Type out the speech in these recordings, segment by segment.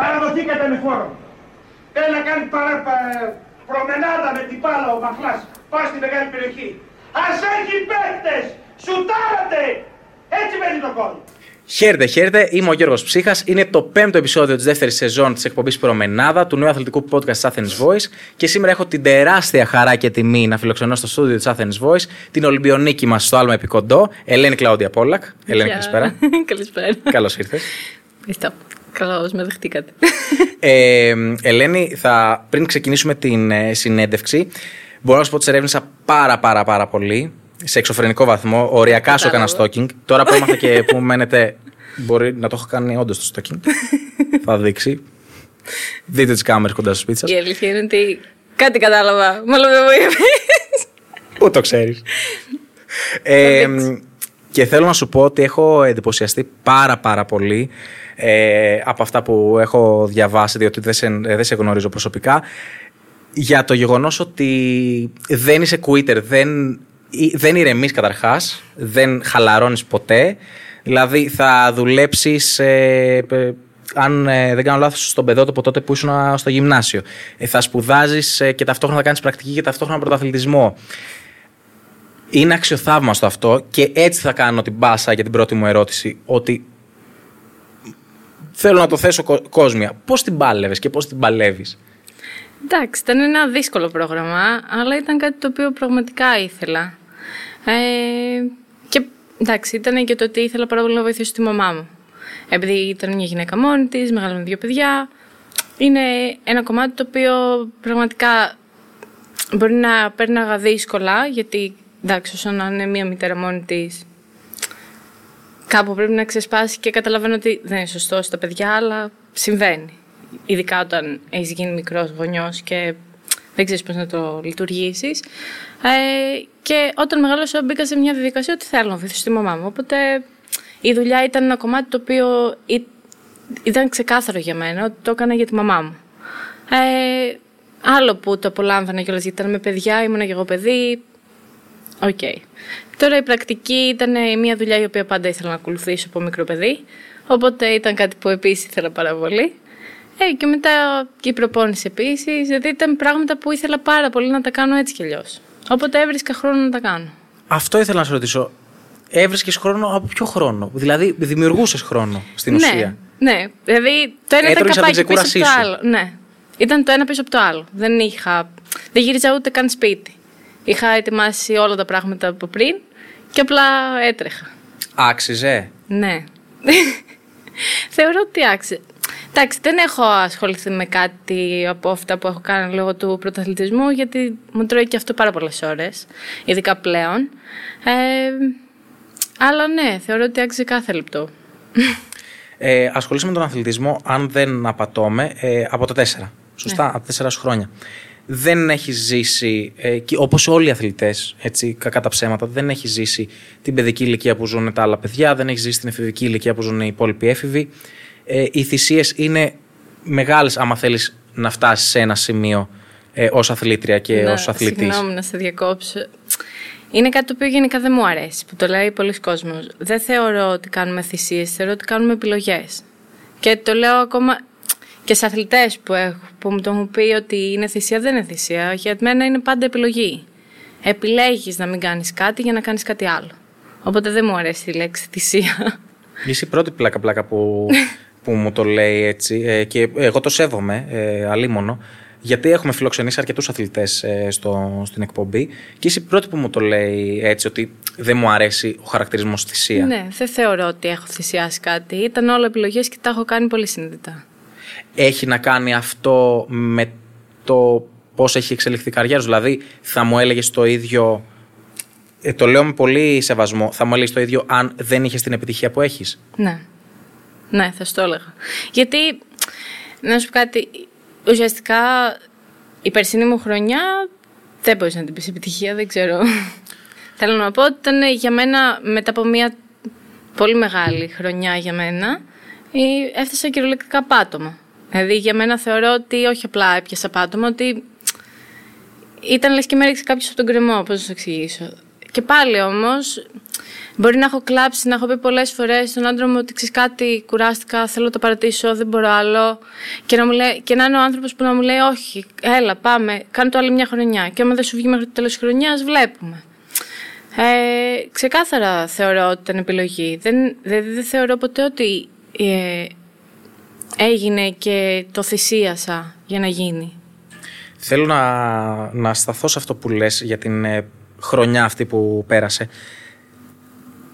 Παραδοθήκατε με φόρο. Θέλει να κάνει παρα, προμενάδα με την πάλα ο Μαχλάς. Πάει στη μεγάλη περιοχή. Ας έχει παίκτες. Σουτάρατε. Έτσι μένει το κόλ. Χαίρετε, χαίρετε. Είμαι ο Γιώργος Ψύχας. Είναι το πέμπτο επεισόδιο της δεύτερης σεζόν της εκπομπής Προμενάδα του νέου αθλητικού podcast της Athens Voice και σήμερα έχω την τεράστια χαρά και τιμή να φιλοξενώ στο στούντιο της Athens Voice την Ολυμπιονίκη μας στο Άλμα Επικοντό, Ελένη Κλάουδια Πόλακ. Ελένη, καλησπέρα. καλησπέρα. Καλώς ήρθες. Ευχαριστώ. Καλώ με δεχτήκατε. Ε, Ελένη, θα, πριν ξεκινήσουμε την ε, συνέντευξη, μπορώ να σου πω ότι σε ερεύνησα πάρα πάρα πάρα πολύ σε εξωφρενικό βαθμό. Οριακά σου έκανα stalking. Τώρα που έμαθα και που μένετε, μπορεί να το έχω κάνει όντως το stalking. θα δείξει. Δείτε τις κάμερες κοντά στο σπίτι σας. Η αλήθεια είναι ότι κάτι κατάλαβα. Μάλλον δεν μου είπες. Πού το ξέρεις. ε, και θέλω να σου πω ότι έχω εντυπωσιαστεί πάρα πάρα πολύ ε, από αυτά που έχω διαβάσει, διότι δεν σε, δεν σε γνωρίζω προσωπικά, για το γεγονός ότι δεν είσαι quitter, δεν, δεν ηρεμείς καταρχάς, δεν χαλαρώνεις ποτέ, δηλαδή θα δουλέψεις... Ε, αν ε, δεν κάνω λάθος, στον παιδότοπο τότε που ήσουν στο γυμνάσιο. Ε, θα σπουδάζεις και ταυτόχρονα θα κάνεις πρακτική και ταυτόχρονα πρωταθλητισμό. Είναι αξιοθαύμαστο αυτό και έτσι θα κάνω την μπάσα για την πρώτη μου ερώτηση. Ότι θέλω να το θέσω κόσμια. Πώς την πάλευες και πώς την παλεύεις; Εντάξει, ήταν ένα δύσκολο πρόγραμμα, αλλά ήταν κάτι το οποίο πραγματικά ήθελα. Ε, και εντάξει, ήταν και το ότι ήθελα πάρα πολύ να βοηθήσω τη μαμά μου. Επειδή ήταν μια γυναίκα μόνη της, μεγάλη με δύο παιδιά. Είναι ένα κομμάτι το οποίο πραγματικά μπορεί να παίρναγα δύσκολα, γιατί εντάξει, όσο να είναι μια μητέρα μόνη της, κάπου πρέπει να ξεσπάσει και καταλαβαίνω ότι δεν είναι σωστό στα παιδιά, αλλά συμβαίνει. Ειδικά όταν έχεις γίνει μικρός γονιός και δεν ξέρεις πώς να το λειτουργήσεις. Ε, και όταν μεγάλωσα, μπήκα σε μια διαδικασία ότι θέλω να βοηθήσω τη μαμά μου. Οπότε η δουλειά ήταν ένα κομμάτι το οποίο ήταν ξεκάθαρο για μένα ότι το έκανα για τη μαμά μου. Ε, άλλο που το απολάμβανα κιόλας γιατί ήταν με παιδιά, ήμουν και εγώ παιδί. Okay. Τώρα η πρακτική ήταν μια δουλειά η οποία πάντα ήθελα να ακολουθήσω από μικρό παιδί. Οπότε ήταν κάτι που επίσης ήθελα πάρα πολύ. Ε, και μετά και η προπόνηση επίσης. Δηλαδή ήταν πράγματα που ήθελα πάρα πολύ να τα κάνω έτσι κι αλλιώς. Οπότε έβρισκα χρόνο να τα κάνω. Αυτό ήθελα να σε ρωτήσω. Έβρισκες χρόνο από ποιο χρόνο; Δηλαδή δημιουργούσες χρόνο στην ναι, ουσία; Ναι, δηλαδή το ένα ήταν καπάκι πίσω από το άλλο. Ναι. Ήταν το ένα πίσω από το άλλο. Δεν είχα. Δεν γύριζα ούτε καν σπίτι. Είχα ετοιμάσει όλα τα πράγματα από πριν και απλά έτρεχα. Άξιζε; Ναι. Θεωρώ ότι άξιζε. Εντάξει, δεν έχω ασχοληθεί με κάτι από αυτά που έχω κάνει λόγω του πρωταθλητισμού, γιατί μου τρώει και αυτό πάρα πολλές ώρες, ειδικά πλέον. Ε, αλλά ναι, θεωρώ ότι άξιζε κάθε λεπτό. Ε, ασχολείσαι με τον αθλητισμό, αν δεν απατώμε, ε, από τα τέσσερα. Σωστά, ναι. από τα τέσσερα χρόνια δεν έχει ζήσει, ε, όπως όλοι οι αθλητές, έτσι, κακά τα ψέματα, δεν έχει ζήσει την παιδική ηλικία που ζουν τα άλλα παιδιά, δεν έχει ζήσει την εφηβική ηλικία που ζουν οι υπόλοιποι έφηβοι. Ε, οι θυσίες είναι μεγάλες, άμα θέλεις να φτάσεις σε ένα σημείο ε, ως αθλήτρια και ως αθλητής. Συγγνώμη να σε διακόψω. Είναι κάτι το οποίο γενικά δεν μου αρέσει, που το λέει πολλοί κόσμος. Δεν θεωρώ ότι κάνουμε θυσίες, θεωρώ ότι κάνουμε επιλογές. Και το λέω ακόμα και σε αθλητές που, που μου το έχουν πει ότι είναι θυσία, δεν είναι θυσία. Για μένα είναι πάντα επιλογή. Επιλέγεις να μην κάνεις κάτι για να κάνεις κάτι άλλο. Οπότε δεν μου αρέσει η λέξη θυσία. Είσαι η πρώτη πλάκα-πλάκα που, που μου το λέει έτσι. Ε, και εγώ το σέβομαι, ε, αλίμονο. Γιατί έχουμε φιλοξενήσει αρκετούς αθλητές ε, στην εκπομπή και είσαι η πρώτη που μου το λέει έτσι, ότι δεν μου αρέσει ο χαρακτηρισμός θυσία. Ναι, δεν θεωρώ ότι έχω θυσιάσει κάτι. Ήταν όλα επιλογές και τα έχω κάνει πολύ συνειδητά έχει να κάνει αυτό με το πώς έχει εξελιχθεί η καριέρα σου. Δηλαδή, θα μου έλεγες το ίδιο. Ε, το λέω με πολύ σεβασμό. Θα μου έλεγες το ίδιο αν δεν είχες την επιτυχία που έχεις; Ναι. Ναι, θα σου το έλεγα. Γιατί, να σου πω κάτι, ουσιαστικά η περσινή μου χρονιά δεν μπορείς να την πεις επιτυχία, δεν ξέρω. Θέλω να πω ότι ήταν για μένα μετά από μια πολύ μεγάλη χρονιά για μένα έφτασα κυριολεκτικά πάτωμα. Δηλαδή για μένα θεωρώ ότι όχι απλά έπιασα πάτωμα, ότι ήταν λες και με έριξε κάποιος από τον κρεμό, πώς να σου εξηγήσω. Και πάλι όμως, μπορεί να έχω κλάψει, να έχω πει πολλές φορές στον άντρα μου ότι ξέρεις κάτι, κουράστηκα, θέλω να το παρατήσω, δεν μπορώ άλλο. Και να, μου λέει, και να είναι ο άνθρωπος που να μου λέει, Όχι, έλα, πάμε, κάνε το άλλη μια χρονιά. Και άμα δεν σου βγει μέχρι το τέλος της χρονιάς, βλέπουμε. Ε, ξεκάθαρα θεωρώ ότι ήταν επιλογή. Δεν, δεν, δεν θεωρώ ποτέ ότι ε, έγινε και το θυσίασα για να γίνει. Θέλω να, να σταθώ σε αυτό που λες για την ε, χρονιά αυτή που πέρασε.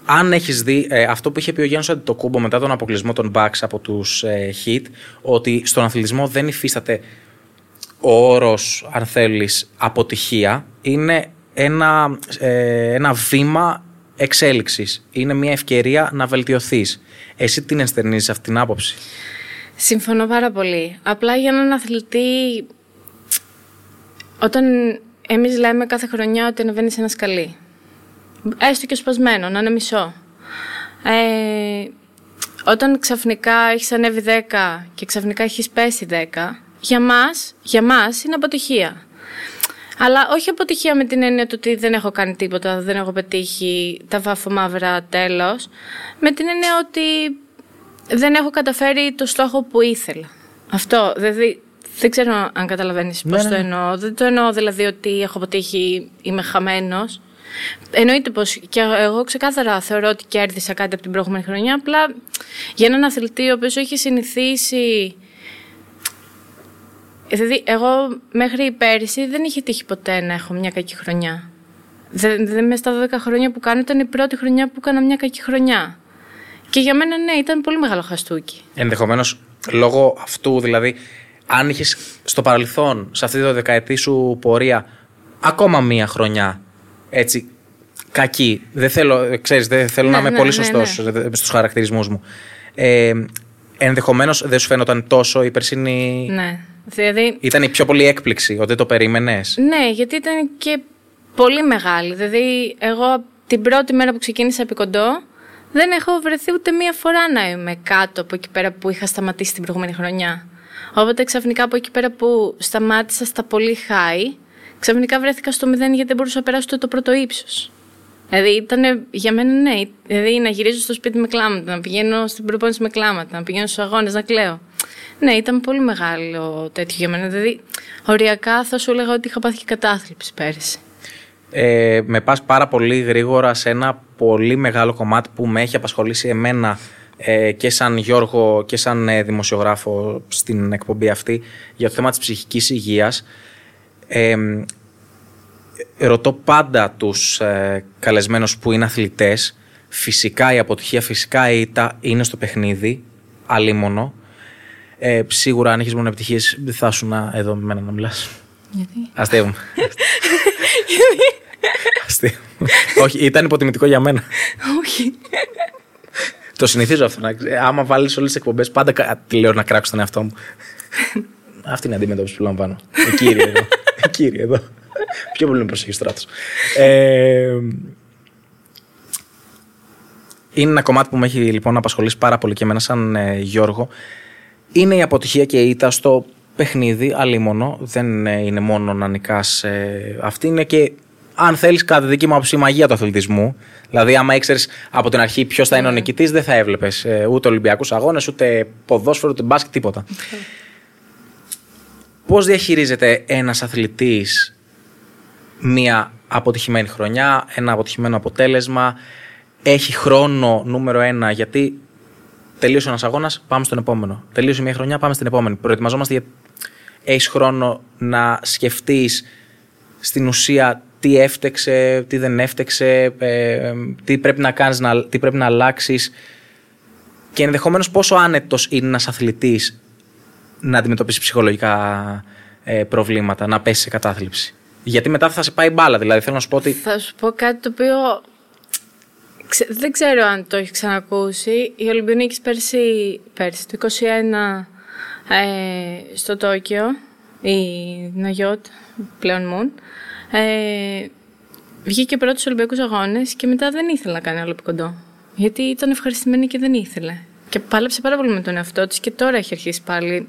Αν έχεις δει ε, αυτό που είχε πει ο Γιάννης Αντιτοκούμπο μετά τον αποκλεισμό των Bucks από τους ε, Heat, ότι στον αθλητισμό δεν υφίσταται ο όρος, αν θέλεις, αποτυχία, είναι ένα, ε, ένα βήμα εξέλιξης. Είναι μια ευκαιρία να βελτιωθείς. Εσύ την ενστερνίζεις αυτή την άποψη; Συμφωνώ πάρα πολύ. Απλά για έναν αθλητή, όταν εμείς λέμε κάθε χρονιά ότι ανεβαίνεις ένα σκαλί, έστω και σπασμένο, να είναι μισό. Ε, όταν ξαφνικά έχεις ανέβει 10 και ξαφνικά έχεις πέσει 10, για μας, για μας είναι αποτυχία. Αλλά όχι αποτυχία με την έννοια του ότι δεν έχω κάνει τίποτα, δεν έχω πετύχει τα βάφο μαύρα τέλος. Με την έννοια ότι δεν έχω καταφέρει το στόχο που ήθελα. Αυτό, δηλαδή, δεν ξέρω αν καταλαβαίνεις πώς ναι, το ναι. εννοώ. Δεν το εννοώ δηλαδή ότι έχω αποτύχει, είμαι χαμένος. Εννοείται πως και εγώ ξεκάθαρα θεωρώ ότι κέρδισα κάτι από την προηγούμενη χρονιά. Απλά για έναν αθλητή ο οποίος έχει συνηθίσει Δηλαδή, εγώ μέχρι πέρυσι δεν είχε τύχει ποτέ να έχω μια κακή χρονιά. Δεν, δεν με στα 12 χρόνια που κάνω ήταν η πρώτη χρονιά που έκανα μια κακή χρονιά. Και για μένα, ναι, ήταν πολύ μεγάλο χαστούκι. Ενδεχομένως, λόγω αυτού, δηλαδή, αν είχες στο παρελθόν, σε αυτή τη δεκαετή σου πορεία, ακόμα μία χρονιά έτσι κακή. Δεν θέλω, ξέρεις, δεν θέλω να Ναι, είμαι ναι, πολύ ναι, σωστός στους χαρακτηρισμούς μου. Ε, ενδεχομένως δεν σου φαίνονταν τόσο η περσίνη... Ναι. Δηλαδή, Ήταν η πιο πολύ έκπληξη, ότι δεν το περίμενες; ναι, γιατί ήταν και πολύ μεγάλη. Δηλαδή, εγώ την πρώτη μέρα που ξεκίνησα επί κοντό, δεν έχω βρεθεί ούτε μία φορά να είμαι κάτω από εκεί πέρα που είχα σταματήσει την προηγούμενη χρονιά. Οπότε ξαφνικά από εκεί πέρα που σταμάτησα στα πολύ high, ξαφνικά βρέθηκα στο μηδέν γιατί δεν μπορούσα να περάσω ούτε το πρώτο ύψος. Δηλαδή ήταν για μένα ναι. Δηλαδή να γυρίζω στο σπίτι με κλάματα, να πηγαίνω στην προπόνηση με κλάματα, να πηγαίνω στους αγώνες να κλαίω. Ναι, ήταν πολύ μεγάλο τέτοιο για μένα. Δηλαδή, οριακά θα σου έλεγα ότι είχα πάθει και κατάθλιψη πέρυσι. Ε, με πας πάρα πολύ γρήγορα σε ένα πολύ μεγάλο κομμάτι που με έχει απασχολήσει εμένα ε, και σαν Γιώργο και σαν ε, δημοσιογράφο στην εκπομπή αυτή για το θέμα της ψυχικής υγείας. Ε, ρωτώ πάντα τους ε, καλεσμένους που είναι αθλητές φυσικά η αποτυχία, φυσικά η ήττα είναι στο παιχνίδι, αλίμονο. Ε, σίγουρα αν έχεις μόνο επιτυχίες δεν θα ήσουν εδώ με μένα να μιλάς. Γιατί; Αστείευομαι. Αστείευομαι. Όχι, ήταν υποτιμητικό για μένα. Όχι. Το συνηθίζω αυτό. Να... ξέρεις. Άμα βάλεις όλες τις εκπομπές, πάντα κα- τη λέω να κράξω τον εαυτό μου. Αυτή είναι η αντιμετώπιση που λαμβάνω. Η κύριε εδώ. Η κύριε εδώ. Πιο πολύ με προσοχή στράτο. Ε, είναι ένα κομμάτι που με έχει λοιπόν απασχολήσει πάρα πολύ και εμένα σαν ε, Γιώργο. Είναι η αποτυχία και η ήττα στο παιχνίδι, αλίμονο. Δεν ε, είναι μόνο να νικάς. Ε, αυτή είναι και, αν θέλεις, κατά τη δική μου άποψη, η μαγεία του αθλητισμού. Δηλαδή, άμα ήξερες από την αρχή ποιος θα είναι ο νικητής, δεν θα έβλεπες ε, ούτε Ολυμπιακούς αγώνες, ούτε ποδόσφαιρο, ούτε μπάσκετ, τίποτα. Πώς διαχειρίζεται ένας αθλητής μία αποτυχημένη χρονιά, ένα αποτυχημένο αποτέλεσμα, έχει χρόνο νούμερο ένα, γιατί τελείωσε ένας αγώνας, πάμε στον επόμενο. Τελείωσε μια χρονιά, πάμε στην επόμενη. Προετοιμαζόμαστε για... Έχεις χρόνο να σκεφτείς στην ουσία τι έφτεξε, τι δεν έφτεξε, ε, τι πρέπει να κάνεις, να, τι πρέπει να αλλάξεις και ενδεχομένως πόσο άνετος είναι ένας αθλητής να αντιμετωπίσει ψυχολογικά ε, προβλήματα, να πέσει σε κατάθλιψη. Γιατί μετά θα σε πάει μπάλα. Δηλαδή θέλω να σου πω ότι. Θα σου πω κάτι το οποίο ξε- δεν ξέρω αν το έχεις ξανακούσει. Η Ολυμπιονίκης πέρσι, πέρσι το 21 ε, στο Τόκιο, η Ναγιώτ, πλέον Μουν, ε, βγήκε πρώτη στους Ολυμπιακούς Αγώνες και μετά δεν ήθελε να κάνει άλλο επί κοντό. Γιατί ήταν ευχαριστημένη και δεν ήθελε. Και πάλεψε πάρα πολύ με τον εαυτό της και τώρα έχει αρχίσει πάλι.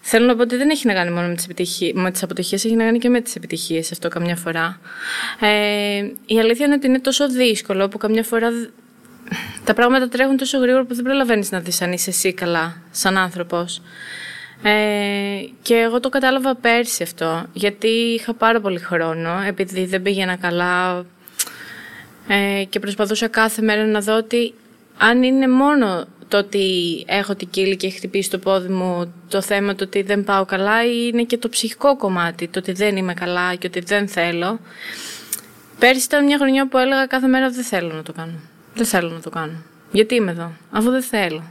Θέλω να πω ότι δεν έχει να κάνει μόνο με τις, επιτυχίες, με τις αποτυχίες, έχει να κάνει και με τις επιτυχίες αυτό καμιά φορά. Ε, η αλήθεια είναι ότι είναι τόσο δύσκολο που καμιά φορά τα πράγματα τρέχουν τόσο γρήγορα που δεν προλαβαίνεις να δεις αν είσαι εσύ καλά σαν άνθρωπος. Ε, και εγώ το κατάλαβα πέρσι αυτό, γιατί είχα πάρα πολύ χρόνο, επειδή δεν πήγαινα καλά ε, και προσπαθούσα κάθε μέρα να δω ότι αν είναι μόνο το ότι έχω την κύλη και έχει χτυπήσει το πόδι μου το θέμα το ότι δεν πάω καλά ή είναι και το ψυχικό κομμάτι, το ότι δεν είμαι καλά και ότι δεν θέλω. Πέρσι ήταν μια χρονιά που έλεγα κάθε μέρα δεν θέλω να το κάνω. Δεν θέλω να το κάνω. Γιατί είμαι εδώ, αφού δεν θέλω.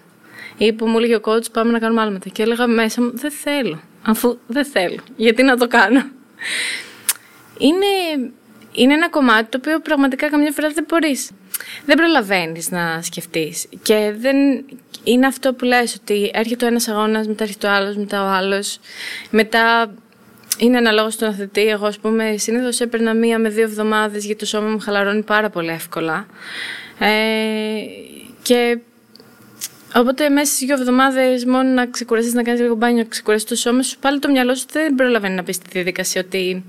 Ή που μου έλεγε ο coach πάμε να κάνουμε άλματα και έλεγα μέσα μου δεν θέλω, αφού δεν θέλω. Γιατί να το κάνω; Είναι, είναι ένα κομμάτι το οποίο πραγματικά καμιά φορά δεν μπορείς δεν προλαβαίνεις να σκεφτείς. Και δεν είναι αυτό που λες ότι έρχεται ο ένας αγώνας, μετά έρχεται ο άλλος, μετά ο άλλος. Μετά είναι αναλόγως στον αθλητή. Εγώ, ας πούμε, συνήθως έπαιρνα μία με δύο εβδομάδες γιατί το σώμα μου χαλαρώνει πάρα πολύ εύκολα. Ε, και Οπότε μέσα στις δύο εβδομάδες, μόνο να ξεκουραστείς, να κάνεις λίγο μπάνιο, να ξεκουραστείς το σώμα σου, πάλι το μυαλό σου δεν προλαβαίνει να πει στη διαδικασία ότι.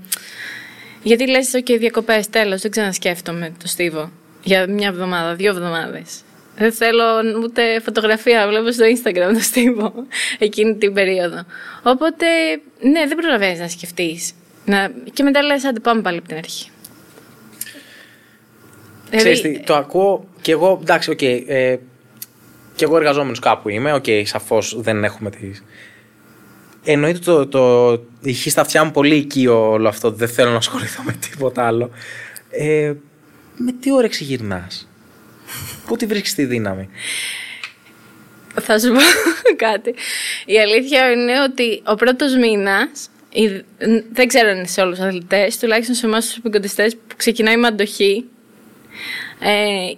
Γιατί λες, OK, διακοπές, τέλος, δεν ξανασκέφτομαι το στίβο για μια εβδομάδα, δύο εβδομάδες. Δεν θέλω ούτε φωτογραφία, βλέπω στο Instagram το στίβο εκείνη την περίοδο. Οπότε, ναι, δεν προλαβαίνεις να σκεφτείς. Να... Και μετά λες, άντε πάμε πάλι από την αρχή. Ξέρεις τι, το ακούω και εγώ, εντάξει, okay, ε, και εγώ εργαζόμενος κάπου είμαι, okay, σαφώς δεν έχουμε τις... Εννοείται το, το, ηχεί στα αυτιά μου πολύ οικείο όλο αυτό, δεν θέλω να ασχοληθώ με τίποτα άλλο. Ε, με τι όρεξη γυρνάς; Πού τη βρίσκεις τη δύναμη; Θα σου πω κάτι. Η αλήθεια είναι ότι ο πρώτος μήνας, δεν ξέρω αν είναι σε όλους τους αθλητές, τουλάχιστον σε εμάς τους επικοντιστές που ξεκινάει με αντοχή, ε,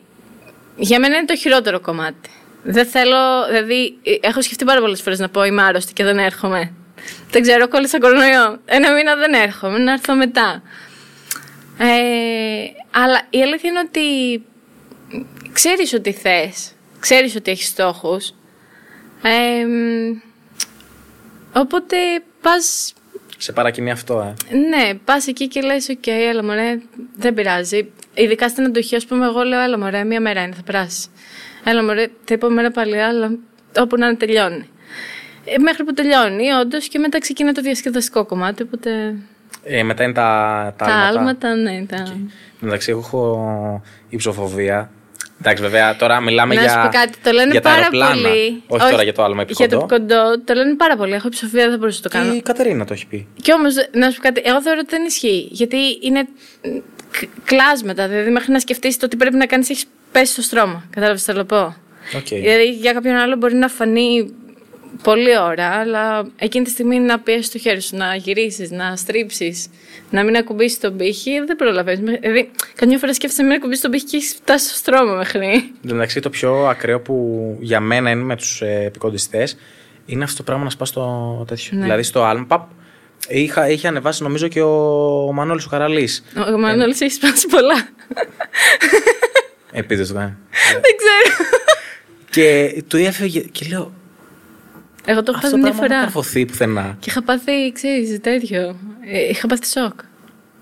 για μένα είναι το χειρότερο κομμάτι. Δεν θέλω, δηλαδή, έχω σκεφτεί πάρα πολλές φορές να πω είμαι άρρωστη και δεν έρχομαι. Δεν ξέρω, κόλλησα κορονοϊό. Ένα μήνα δεν έρχομαι, να έρθω μετά. Ε, αλλά η αλήθεια είναι ότι ξέρεις ότι θες, ξέρεις ότι έχεις στόχους. Ε, οπότε πας... Σε παρακινεί αυτό, ε. Ναι, πας εκεί και λες, okay, έλα μωρέ, δεν πειράζει. Ειδικά στην αντοχή, ας πούμε, εγώ λέω, έλα μωρέ, μία μέρα είναι, θα περάσει. Έλα μωρέ, τα επόμενη μέρα πάλι, αλλά όπου να είναι τελειώνει. Ε, μέχρι που τελειώνει, όντως, και μετά ξεκινά το διασκεδαστικό κομμάτι, οπότε ε, μετά είναι τα, τα, τα άλματα. ναι. Τα... Okay. Εντάξει, εγώ έχω υψοφοβία. Εντάξει, βέβαια, τώρα μιλάμε να για. Να σου πω κάτι, το λένε για πάρα τα πολύ. Όχι, Όχι τώρα για το άλμα επικοντό. Για το κοντό, το λένε πάρα πολύ. Έχω υψοφοβία, δεν μπορούσα να το κάνω. Και η Κατερίνα το έχει πει. Και όμως, να σου πω κάτι, εγώ θεωρώ ότι δεν ισχύει. Γιατί είναι κλάσματα. Δηλαδή, μέχρι να σκεφτείς το τι πρέπει να κάνεις, έχεις πέσει στο στρώμα. Κατάλαβες τι θέλω να πω; Okay. Δηλαδή, για κάποιον άλλο μπορεί να φανεί πολλή ώρα, αλλά εκείνη τη στιγμή να πιέσεις το χέρι σου, να γυρίσεις, να στρίψεις, να μην ακουμπήσεις τον πύχη, δεν προλαβαίνεις. Δηλαδή, καμιά φορά σκέφτεσαι να μην ακουμπήσεις τον πύχη και έχεις φτάσει στο στρώμα μέχρι. Εντάξει, το πιο ακραίο που για μένα είναι με τους ε, επικοντιστέ είναι αυτό το πράγμα να σπάς το τέτοιο. Ναι. Δηλαδή στο Almpap είχα, είχε ανεβάσει νομίζω και ο, ο Μανώλης ο Καραλή. Ο, ο Μανώλης έχει σπάσει πολλά. Επίτηδε το κάνει. Δεν ξέρω. Και του έφεγε και λέω, εγώ το έχω πάθει μια φορά. Αυτό πουθενά. Και είχα πάθει, ξέρεις, τέτοιο. Ε, είχα πάθει σοκ.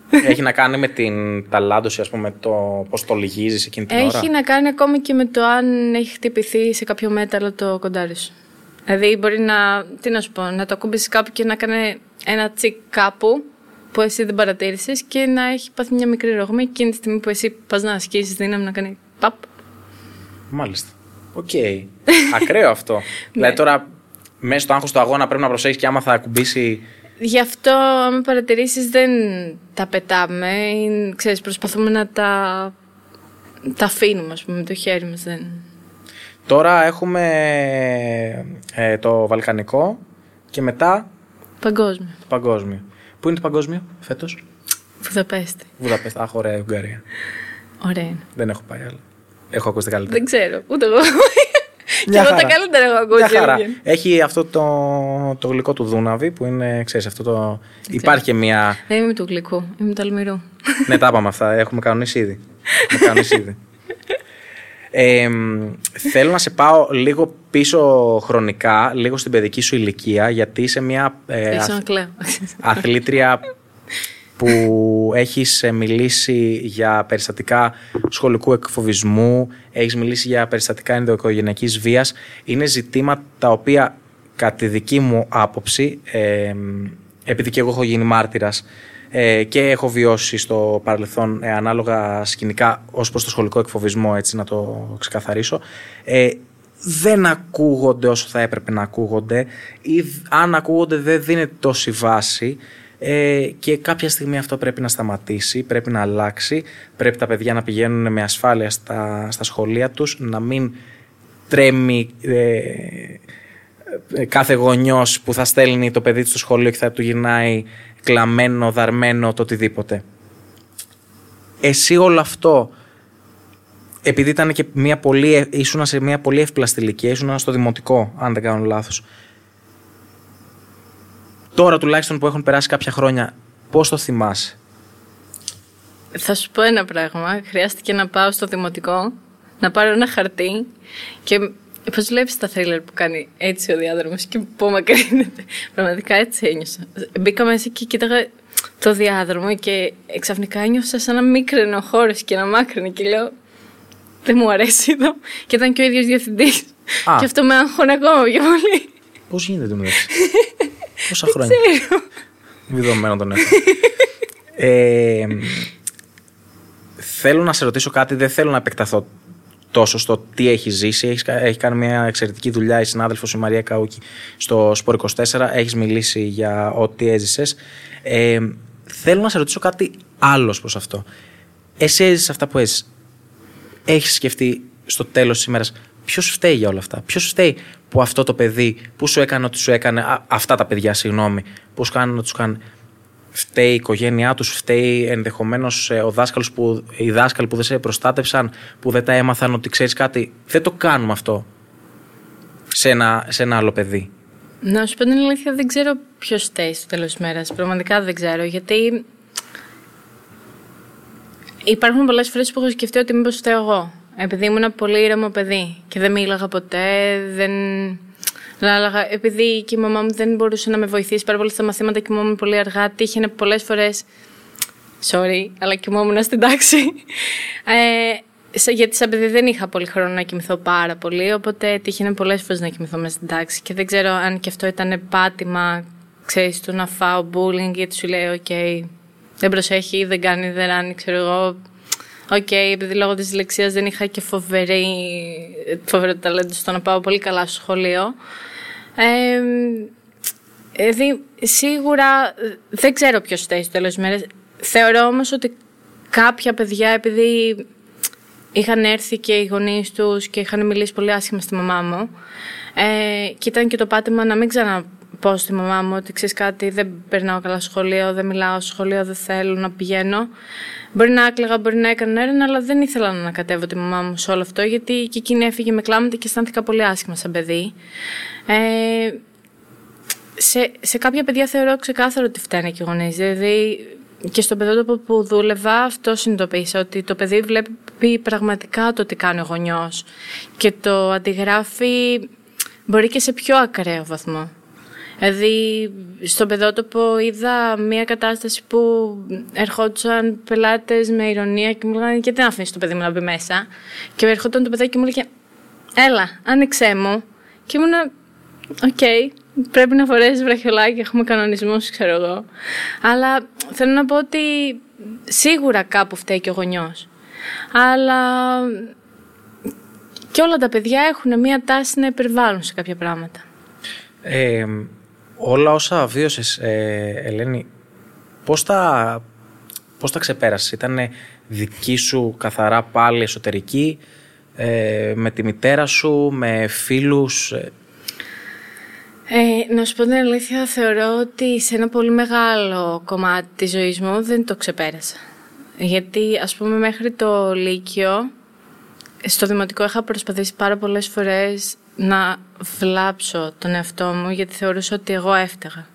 Έχει να κάνει με την ταλάντωση, ας πούμε, το πώς το λυγίζεις εκείνη την έχει ώρα; Έχει να κάνει ακόμη και με το αν έχει χτυπηθεί σε κάποιο μέταλλο το κοντάρι σου. Δηλαδή, μπορεί να, τι να σου πω, να το ακούμπησει κάπου και να κάνει ένα τσικ κάπου που εσύ δεν παρατήρησες και να έχει πάθει μια μικρή ρογμή εκείνη τη στιγμή που εσύ πας να ασκήσεις δύναμη να κάνει παπ. Μάλιστα. Okay. Ακραίο αυτό. δηλαδή Ναι. τώρα μέσα στο άγχος του αγώνα πρέπει να προσέχεις και άμα θα ακουμπήσει. Γι' αυτό, άμα παρατηρήσεις, δεν τα πετάμε. Είναι, ξέρεις, προσπαθούμε να τα, τα αφήνουμε, ας πούμε, με το χέρι μας. Δεν... Τώρα έχουμε ε, το βαλκανικό και μετά Παγκόσμιο. το παγκόσμιο. Πού είναι το παγκόσμιο φέτος, Βουδαπέστη. Βουδαπέστα. Αχ, ωραία, Ουγγαρία. Ωραία είναι. Δεν έχω πάει άλλο. Έχω ακούσει τα καλύτερα. Δεν ξέρω, ούτε εγώ. και Μια εγώ τα χαρά. καλύτερα έχω Μια ακούσει. χαρά. Ευγένη. Έχει αυτό το, το γλυκό του Δούναβη που είναι, ξέρεις, αυτό το... Υπάρχει και μια... Δεν είμαι του γλυκού, είμαι του αλμυρού. ναι, τα είπαμε αυτά. Έχουμε κανονίσει ήδη. Έχουμε κανονίσει ήδη. Ε, θέλω να σε πάω λίγο πίσω χρονικά, λίγο στην παιδική σου ηλικία, γιατί είσαι μια ε, αθλήτρια που έχεις ε, μιλήσει για περιστατικά σχολικού εκφοβισμού, έχεις μιλήσει για περιστατικά ενδοοικογενειακής βίας. Είναι ζητήματα τα οποία, κατά τη δική μου άποψη, ε, επειδή και εγώ έχω γίνει μάρτυρας ε, και έχω βιώσει στο παρελθόν ε, ανάλογα σκηνικά ως προς το σχολικό εκφοβισμό, έτσι να το ξεκαθαρίσω, ε, δεν ακούγονται όσο θα έπρεπε να ακούγονται. Ή αν ακούγονται δεν δίνεται τόση βάση. Ε, και κάποια στιγμή αυτό πρέπει να σταματήσει, πρέπει να αλλάξει, πρέπει τα παιδιά να πηγαίνουν με ασφάλεια στα, στα σχολεία τους, να μην τρέμει ε, ε, κάθε γονιός που θα στέλνει το παιδί του στο σχολείο και θα του γυρνάει κλαμμένο, δαρμένο, το οτιδήποτε. Εσύ όλο αυτό, επειδή ήταν και μια πολύ, ήσουν σε μια πολύ εύπλαστη ηλικία, ήσουν στο δημοτικό, αν δεν κάνω λάθος, Τώρα τουλάχιστον που έχουν περάσει κάποια χρόνια, πώς το θυμάσαι; Θα σου πω ένα πράγμα. Χρειάστηκε να πάω στο δημοτικό, να πάρω ένα χαρτί και Πώ βλέπει τα θρίλερ που κάνει έτσι ο διάδρομος και πού μακρύνεται. Πραγματικά έτσι ένιωσα. Μπήκα μέσα και κοίταγα το διάδρομο και ξαφνικά ένιωσα σαν να μίκρινε ο χώρος και να μάκρυνε και λέω. Δεν μου αρέσει εδώ. Και ήταν και ο ίδιος διευθυντής. Και αυτό με άγχωνε ακόμα πιο πολύ. Πώς γίνεται το μεταξύ; Πόσα χρόνια; Βιδωμένο τον έχω. ε, θέλω να σε ρωτήσω κάτι, δεν θέλω να επεκταθώ τόσο στο τι έχει ζήσει. Έχεις, έχει κάνει μια εξαιρετική δουλειά η συνάδελφος η Μαρία Καούκη στο Σπορ 24. Έχεις μιλήσει για ό,τι έζησες. Ε, θέλω να σε ρωτήσω κάτι άλλος προς αυτό. Εσύ έζησες αυτά που έζησες. Έχεις σκεφτεί στο τέλος της ημέρας ποιος φταίει για όλα αυτά; Ποιος φταίει που αυτό το παιδί που σου έκανε ό,τι σου έκανε, αυτά τα παιδιά, συγγνώμη, που σου κάνουν ό,τι σου κάνουν, φταίει η οικογένειά τους, φταίει ενδεχομένως ε, ο δάσκαλος που, οι δάσκαλοι που δεν σε προστάτευσαν, που δεν τα έμαθαν ότι ξέρεις κάτι. Δεν το κάνουμε αυτό σε ένα, σε ένα άλλο παιδί. Να σου πω την αλήθεια, δεν ξέρω ποιος φταίει στο τέλος της μέρας. Πραγματικά δεν ξέρω. Γιατί υπάρχουν πολλές φορές που έχω σκεφτεί ότι μήπως φταίω εγώ. Επειδή ήμουν πολύ ήρεμο παιδί και δεν μίλαγα ποτέ, δεν Λάλαγα, επειδή και η μαμά μου δεν μπορούσε να με βοηθήσει πάρα πολύ στα μαθήματα και μου πολύ αργά, τύχαινε πολλές φορέ. Sorry, αλλά κοιμόμουν στην τάξη. Ε, γιατί σαν παιδί δεν είχα πολύ χρόνο να κοιμηθώ πάρα πολύ, οπότε τύχαινε πολλές φορές να κοιμηθώ μέσα στην τάξη. Και δεν ξέρω αν και αυτό ήταν πάτημα, ξέρεις, του να φάω bullying, γιατί σου λέει, OK, δεν προσέχει, δεν κάνει, δεν ράνει, ξέρω εγώ. Okay, επειδή λόγω της δυσλεξίας δεν είχα και φοβερή, φοβερό ταλέντο στο να πάω πολύ καλά στο σχολείο. Ε, δηλαδή, σίγουρα δεν ξέρω ποιος φταίει στο τέλος της μέρας. Θεωρώ όμως ότι κάποια παιδιά, επειδή είχαν έρθει και οι γονείς τους και είχαν μιλήσει πολύ άσχημα στη μαμά μου, ε, και ήταν και το πάτημα να μην ξαναπώ στη μαμά μου ότι ξέρεις κάτι, δεν περνάω καλά σχολείο, δεν μιλάω στο σχολείο, δεν θέλω να πηγαίνω. Μπορεί να άκλεγα, μπορεί να έκανα έρευνα, αλλά δεν ήθελα να ανακατεύω τη μαμά μου σε όλο αυτό, γιατί και εκείνη έφυγε με κλάματα και αισθάνθηκα πολύ άσχημα σαν παιδί. Ε, σε, σε κάποια παιδιά θεωρώ ξεκάθαρο ότι φταίνε και οι γονείς. Δηλαδή και στο παιδότοπο που δούλευα, αυτό συνειδητοποίησα ότι το παιδί βλέπει πραγματικά το τι κάνει ο γονιός και το αντιγράφει μπορεί και σε πιο ακραίο βαθμό. Δηλαδή, στο παιδότοπο είδα μια κατάσταση που ερχόντουσαν πελάτες με ειρωνεία και μου λέγανε Γιατί δεν αφήνεις το παιδί μου να μπει μέσα. Και ερχόταν το παιδάκι και μου έλεγε Έλα, άνοιξέ μου. Και ήμουν, Okay, πρέπει να φορέσεις βραχιολάκι, έχουμε κανονισμούς, ξέρω εγώ. Αλλά θέλω να πω ότι σίγουρα κάπου φταίει και ο γονιός. Αλλά και όλα τα παιδιά έχουν μία τάση να υπερβάλλουν σε κάποια πράγματα. Ε, όλα όσα βίωσες, ε, Ελένη, πώς τα, πώς τα ξεπέρασες; Ήταν δική σου καθαρά πάλι εσωτερική, ε, με τη μητέρα σου, με φίλους. Ε; ε, να σου πω την αλήθεια, θεωρώ ότι σε ένα πολύ μεγάλο κομμάτι της ζωής μου δεν το ξεπέρασα. Γιατί, ας πούμε, μέχρι το Λύκειο, στο Δημοτικό είχα προσπαθήσει πάρα πολλές φορές να βλάψω τον εαυτό μου γιατί θεωρούσα ότι εγώ έφταγα.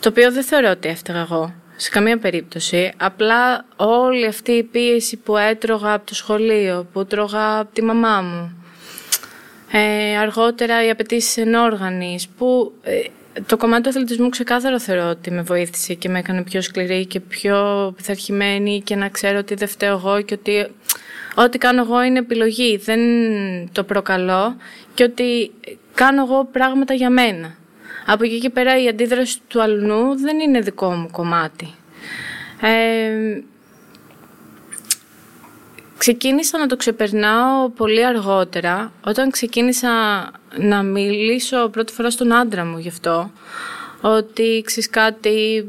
Το οποίο δεν θεωρώ ότι έφταγα εγώ. σε καμία περίπτωση. Απλά όλη αυτή η πίεση που έτρωγα από το σχολείο, που τρώγα από τη μαμά μου, ε, αργότερα οι απαιτήσεις ενόργανης, που ε, το κομμάτι του αθλητισμού ξεκάθαρο θεωρώ ότι με βοήθησε και με έκανε πιο σκληρή και πιο πειθαρχημένη και να ξέρω ότι δεν φταίω εγώ και ότι ό,τι κάνω εγώ είναι επιλογή, δεν το προκαλώ και ότι κάνω εγώ πράγματα για μένα. Από εκεί και πέρα η αντίδραση του αλλού δεν είναι δικό μου κομμάτι. Ε, ξεκίνησα να το ξεπερνάω πολύ αργότερα, όταν ξεκίνησα να μιλήσω πρώτη φορά στον άντρα μου γι' αυτό, ότι ξέρεις κάτι,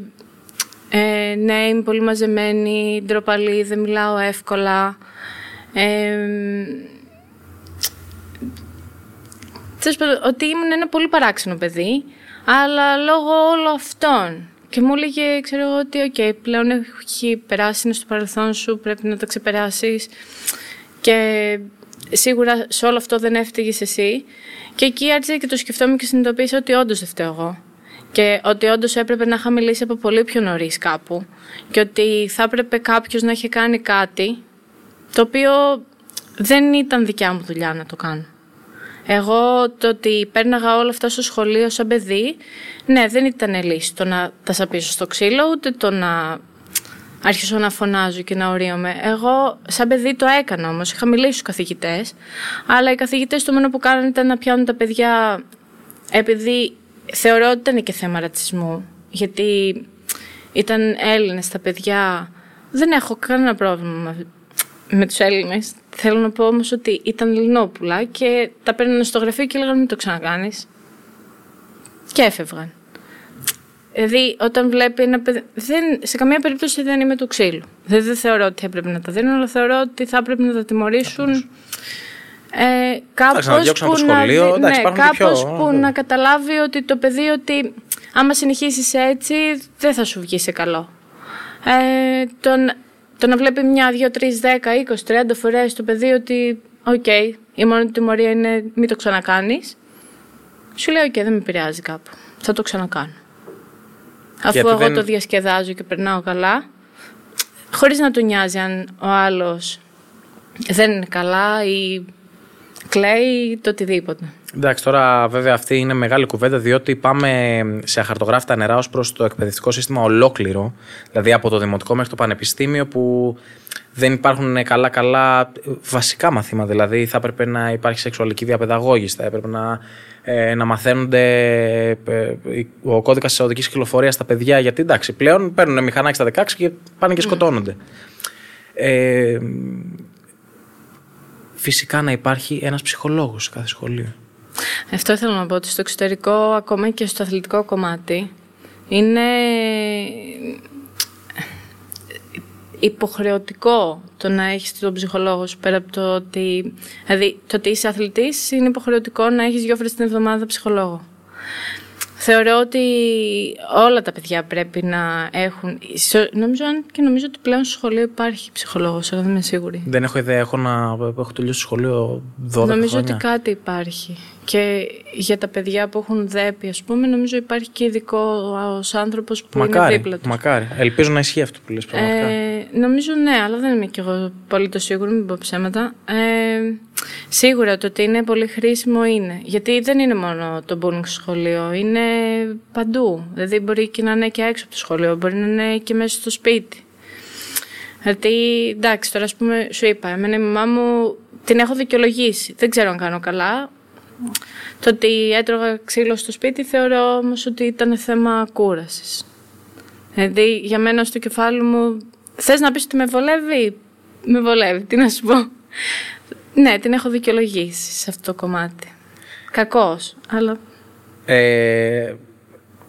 ε, ναι είμαι πολύ μαζεμένη, ντροπαλή, δεν μιλάω εύκολα. Ε, ότι ήμουν ένα πολύ παράξενο παιδί, αλλά λόγω όλων αυτών. Και μου έλεγε, ξέρω εγώ, ότι okay, πλέον έχει περάσει στο παρελθόν σου, πρέπει να τα ξεπεράσεις. Και σίγουρα σε όλο αυτό δεν έφταιγες εσύ. Και εκεί άρχισα και το σκεφτόμουν και συνειδητοποίησα ότι όντως δεν φταίω εγώ. Και ότι όντως έπρεπε να είχα μιλήσει από πολύ πιο νωρίς κάπου. Και ότι θα έπρεπε κάποιος να είχε κάνει κάτι το οποίο δεν ήταν δικιά μου δουλειά να το κάνω. Εγώ το ότι πέρναγα όλα αυτά στο σχολείο σαν παιδί, ναι, δεν ήταν λύση το να τα σαπίσω στο ξύλο, ούτε το να άρχισω να φωνάζω και να ορίομαι. Εγώ σαν παιδί το έκανα όμως, είχα μιλήσει στους καθηγητές, αλλά οι καθηγητές το μόνο που κάνανε ήταν να πιάνουν τα παιδιά, επειδή θεωρώ ότι ήταν και θέμα ρατσισμού, γιατί ήταν Έλληνες τα παιδιά. Δεν έχω κανένα πρόβλημα με τους Έλληνες. Θέλω να πω όμως ότι ήταν Ελληνόπουλα και τα παίρνουν στο γραφείο και έλεγαν μην το ξανακάνεις. Και έφευγαν. Δηλαδή, όταν βλέπει ένα παιδί. Δεν, σε καμία περίπτωση δεν είμαι του ξύλου. Δεν, δεν θεωρώ ότι έπρεπε να τα δέρνουν, αλλά θεωρώ ότι θα έπρεπε να τα τιμωρήσουν. Ε, κάπως που, σχολείο, να, ναι, κάπως που να καταλάβει ότι το παιδί ότι άμα συνεχίσεις έτσι δεν θα σου βγει σε καλό. Ε, τον, το να βλέπει μια, δύο, τρεις, δέκα, είκοσι, τριάντα φορές το παιδί ότι, okay, η μόνη τιμωρία είναι μην το ξανακάνεις. Σου λέει, okay, δεν με επηρεάζει κάπου. Θα το ξανακάνω. Αφού εγώ το διασκεδάζω και περνάω καλά, χωρίς να του νοιάζει αν ο άλλος δεν είναι καλά ή κλαίει το οτιδήποτε. Εντάξει, τώρα βέβαια αυτή είναι μεγάλη κουβέντα, διότι πάμε σε αχαρτογράφητα νερά ως προς το εκπαιδευτικό σύστημα ολόκληρο. Δηλαδή από το δημοτικό μέχρι το πανεπιστήμιο, που δεν υπάρχουν καλά-καλά βασικά μαθήματα. Δηλαδή θα έπρεπε να υπάρχει σεξουαλική διαπαιδαγώγηση, θα έπρεπε να, ε, να μαθαίνονται ε, ο κώδικας της οδικής κυκλοφορίας στα παιδιά. Γιατί εντάξει, πλέον παίρνουν μηχανάκι στα 16 και πάνε και σκοτώνονται. Ε, φυσικά να υπάρχει ένας ψυχολόγος σε κάθε σχολείο. Αυτό ήθελα να πω ότι στο εξωτερικό, ακόμα και στο αθλητικό κομμάτι, είναι υποχρεωτικό το να έχεις τον ψυχολόγος σου πέρα από το ότι... Δηλαδή, το ότι είσαι αθλητής είναι υποχρεωτικό να έχεις δυο φορές την εβδομάδα ψυχολόγο. Θεωρώ ότι όλα τα παιδιά πρέπει να έχουν. Νομίζω και νομίζω ότι πλέον στο σχολείο υπάρχει ψυχολόγος, αλλά δεν είμαι σίγουρη. Δεν έχω ιδέα. Έχω, να... έχω τελειώσει το σχολείο 12 Νομίζω ότι κάτι υπάρχει. Και για τα παιδιά που έχουν δέπει, ας πούμε, νομίζω υπάρχει και ειδικό άνθρωπος που μακάρι, είναι δίπλα τους. Μακάρι. Ελπίζω να ισχύει αυτό που λες πραγματικά. Ε, νομίζω ναι, αλλά δεν είμαι κι εγώ πολύ το σίγουρο, μην πω ψέματα. Ε, σίγουρα το ότι είναι πολύ χρήσιμο είναι. Γιατί δεν είναι μόνο το bullying στο σχολείο, είναι παντού. Δηλαδή μπορεί και να είναι και έξω από το σχολείο, μπορεί να είναι και μέσα στο σπίτι. Δηλαδή, εντάξει, τώρα ας πούμε, σου είπα, εμένα η μαμά μου την έχω δικαιολογήσει. Δεν ξέρω αν κάνω καλά. Το ότι έτρωγα ξύλο στο σπίτι θεωρώ όμως ότι ήταν θέμα κούρασης. Δηλαδή για μένα στο κεφάλι μου θες να πεις ότι με βολεύει, με βολεύει, τι να σου πω. Ναι, την έχω δικαιολογήσει σε αυτό το κομμάτι. Κακός, αλλά... Ε,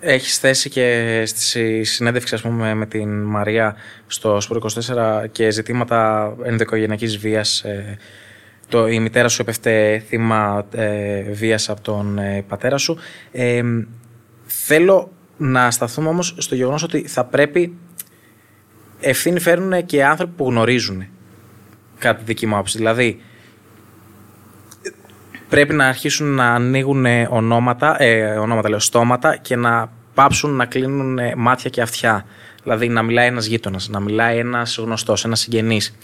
έχεις θέση και στη συνέντευξη ας πούμε, με την Μαρία στο Σπορ 24 και ζητήματα ενδοικογενειακής βίας ε, το, η μητέρα σου έπεφτε θύμα ε, βίας από τον ε, πατέρα σου. Ε, θέλω να σταθούμε όμως στο γεγονός ότι θα πρέπει ευθύνη φέρουν και άνθρωποι που γνωρίζουν κάτι δική μου άποψη. Δηλαδή, πρέπει να αρχίσουν να ανοίγουν ονόματα, ε, ονόματα λέω, στόματα και να πάψουν να κλείνουν μάτια και αυτιά. Δηλαδή να μιλάει ένας γείτονας, να μιλάει ένας γνωστός, ένας συγγενής.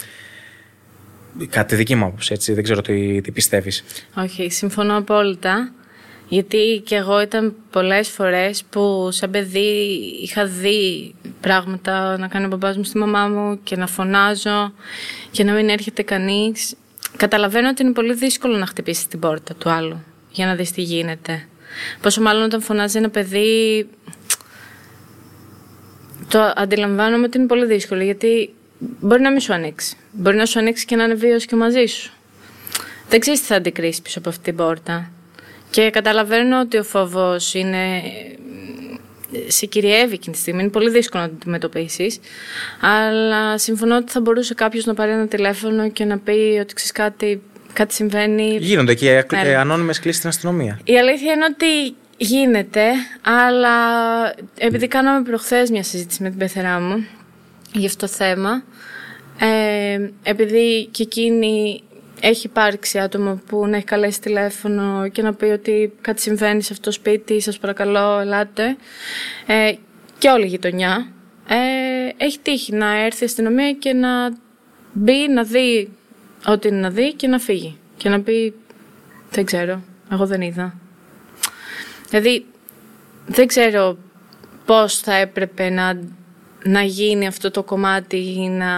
Κάτι δική μου άποψη, έτσι. Δεν ξέρω τι, τι πιστεύεις. Όχι, συμφωνώ απόλυτα. Γιατί και εγώ ήταν πολλές φορές που σαν παιδί είχα δει πράγματα να κάνει ο μπαμπάς μου στη μαμά μου και να φωνάζω και να μην έρχεται κανείς. Καταλαβαίνω ότι είναι πολύ δύσκολο να χτυπήσει την πόρτα του άλλου για να δεις τι γίνεται. Πόσο μάλλον όταν φωνάζει ένα παιδί το αντιλαμβάνομαι ότι είναι πολύ δύσκολο γιατί μπορεί να μην σου ανοίξει. Μπορεί να σου ανοίξει και να είναι βίος και μαζί σου. Δεν ξέρεις τι θα αντικρίσεις πίσω από αυτή την πόρτα. Και καταλαβαίνω ότι ο φόβος είναι. σε κυριεύει εκείνη τη στιγμή. Είναι πολύ δύσκολο να το αντιμετωπίσεις. Αλλά συμφωνώ ότι θα μπορούσε κάποιος να πάρει ένα τηλέφωνο και να πει ότι ξέρεις κάτι, κάτι συμβαίνει. Γίνονται και ναι. ανώνυμες κλήσεις στην αστυνομία. Η αλήθεια είναι ότι γίνεται, αλλά επειδή κάναμε προχθές μια συζήτηση με την πεθερά μου για αυτό το θέμα, ε, επειδή και εκείνη έχει υπάρξει άτομο που να έχει καλέσει τηλέφωνο και να πει ότι κάτι συμβαίνει σε αυτό το σπίτι, σας παρακαλώ ελάτε, ε, και όλη η γειτονιά, ε, έχει τύχει να έρθει η αστυνομία και να μπει, να δει ό,τι είναι να δει και να φύγει. Και να πει, δεν ξέρω, εγώ δεν είδα. Δηλαδή, δεν ξέρω πώς θα έπρεπε να, να γίνει αυτό το κομμάτι να,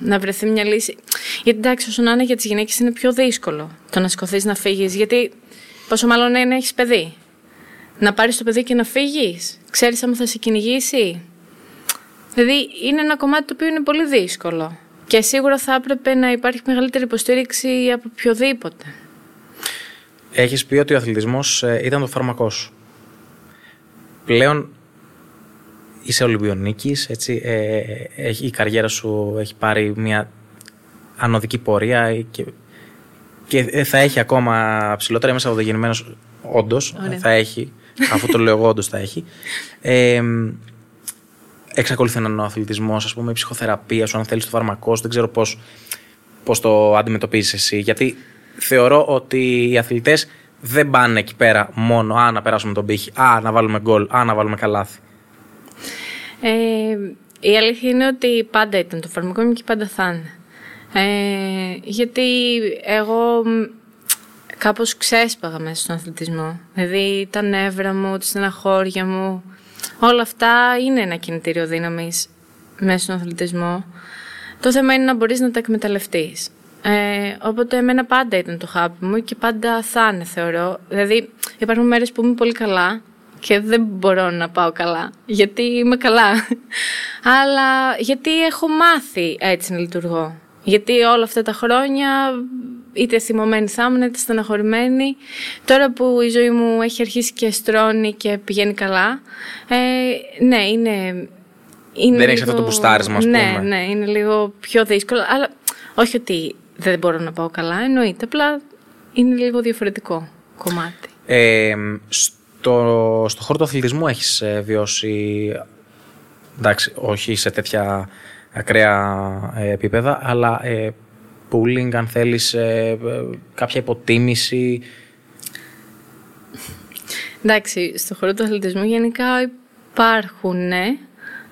να βρεθεί μια λύση. Γιατί εντάξει, όσο να είναι για τις γυναίκες είναι πιο δύσκολο το να σηκωθείς να φύγεις. Γιατί πόσο μάλλον είναι να έχεις παιδί. Να πάρεις το παιδί και να φύγεις. Ξέρεις αν θα σε κυνηγήσει. Δηλαδή είναι ένα κομμάτι το οποίο είναι πολύ δύσκολο. Και σίγουρα θα έπρεπε να υπάρχει μεγαλύτερη υποστήριξη από οποιοδήποτε. Έχεις πει ότι ο αθλητισμός ε, ήταν το φάρμακό σου. Πλέον είσαι Ολυμπιονίκης, έτσι, ε, έχει, η καριέρα σου έχει πάρει μια ανωδική πορεία και, και θα έχει ακόμα ψηλότερα. Είμαι σαββατογεννημένο, όντως. Θα έχει. Αφού το λέω εγώ, όντως θα έχει. Ε, εξακολουθεί να είναι ο αθλητισμός, ας πούμε, η ψυχοθεραπεία σου, αν θέλεις το φάρμακό σου. Δεν ξέρω πώς πώς το αντιμετωπίζεις εσύ. Γιατί θεωρώ ότι οι αθλητές δεν πάνε εκεί πέρα μόνο α, να περάσουμε τον πύχη, α, να βάλουμε γκολ, α, να βάλουμε καλάθι. Ε, η αλήθεια είναι ότι πάντα ήταν το φαρμακό μου και πάντα θα είναι. Ε, γιατί εγώ κάπως ξέσπαγα μέσα στον αθλητισμό. Δηλαδή τα νεύρα μου, τη στεναχώρια μου, όλα αυτά είναι ένα κινητήριο δύναμης μέσα στον αθλητισμό. Το θέμα είναι να μπορείς να τα εκμεταλλευτείς. Ε, οπότε εμένα πάντα ήταν το χάπι μου και πάντα θα είναι θεωρώ. Δηλαδή υπάρχουν μέρες που είμαι πολύ καλά και δεν μπορώ να πάω καλά γιατί είμαι καλά. Αλλά γιατί έχω μάθει έτσι να λειτουργώ. Γιατί όλα αυτά τα χρόνια είτε θυμωμένη θα ήμουν είτε στεναχωρημένη. Τώρα που η ζωή μου έχει αρχίσει και στρώνει και πηγαίνει καλά, ε, ναι, είναι... είναι δεν έχεις αυτό το μπουστάρισμα, ας ναι, πούμε. Ναι, είναι λίγο πιο δύσκολο. Αλλά όχι ότι δεν μπορώ να πάω καλά, εννοείται. Απλά είναι λίγο διαφορετικό κομμάτι. Ε, στο, στο χώρο του αθλητισμού έχεις ε, βιώσει, εντάξει, όχι σε τέτοια ακραία ε, επίπεδα, αλλά ε, pooling, αν θέλεις, ε, κάποια υποτίμηση; Εντάξει, στο χώρο του αθλητισμού γενικά υπάρχουν, ναι,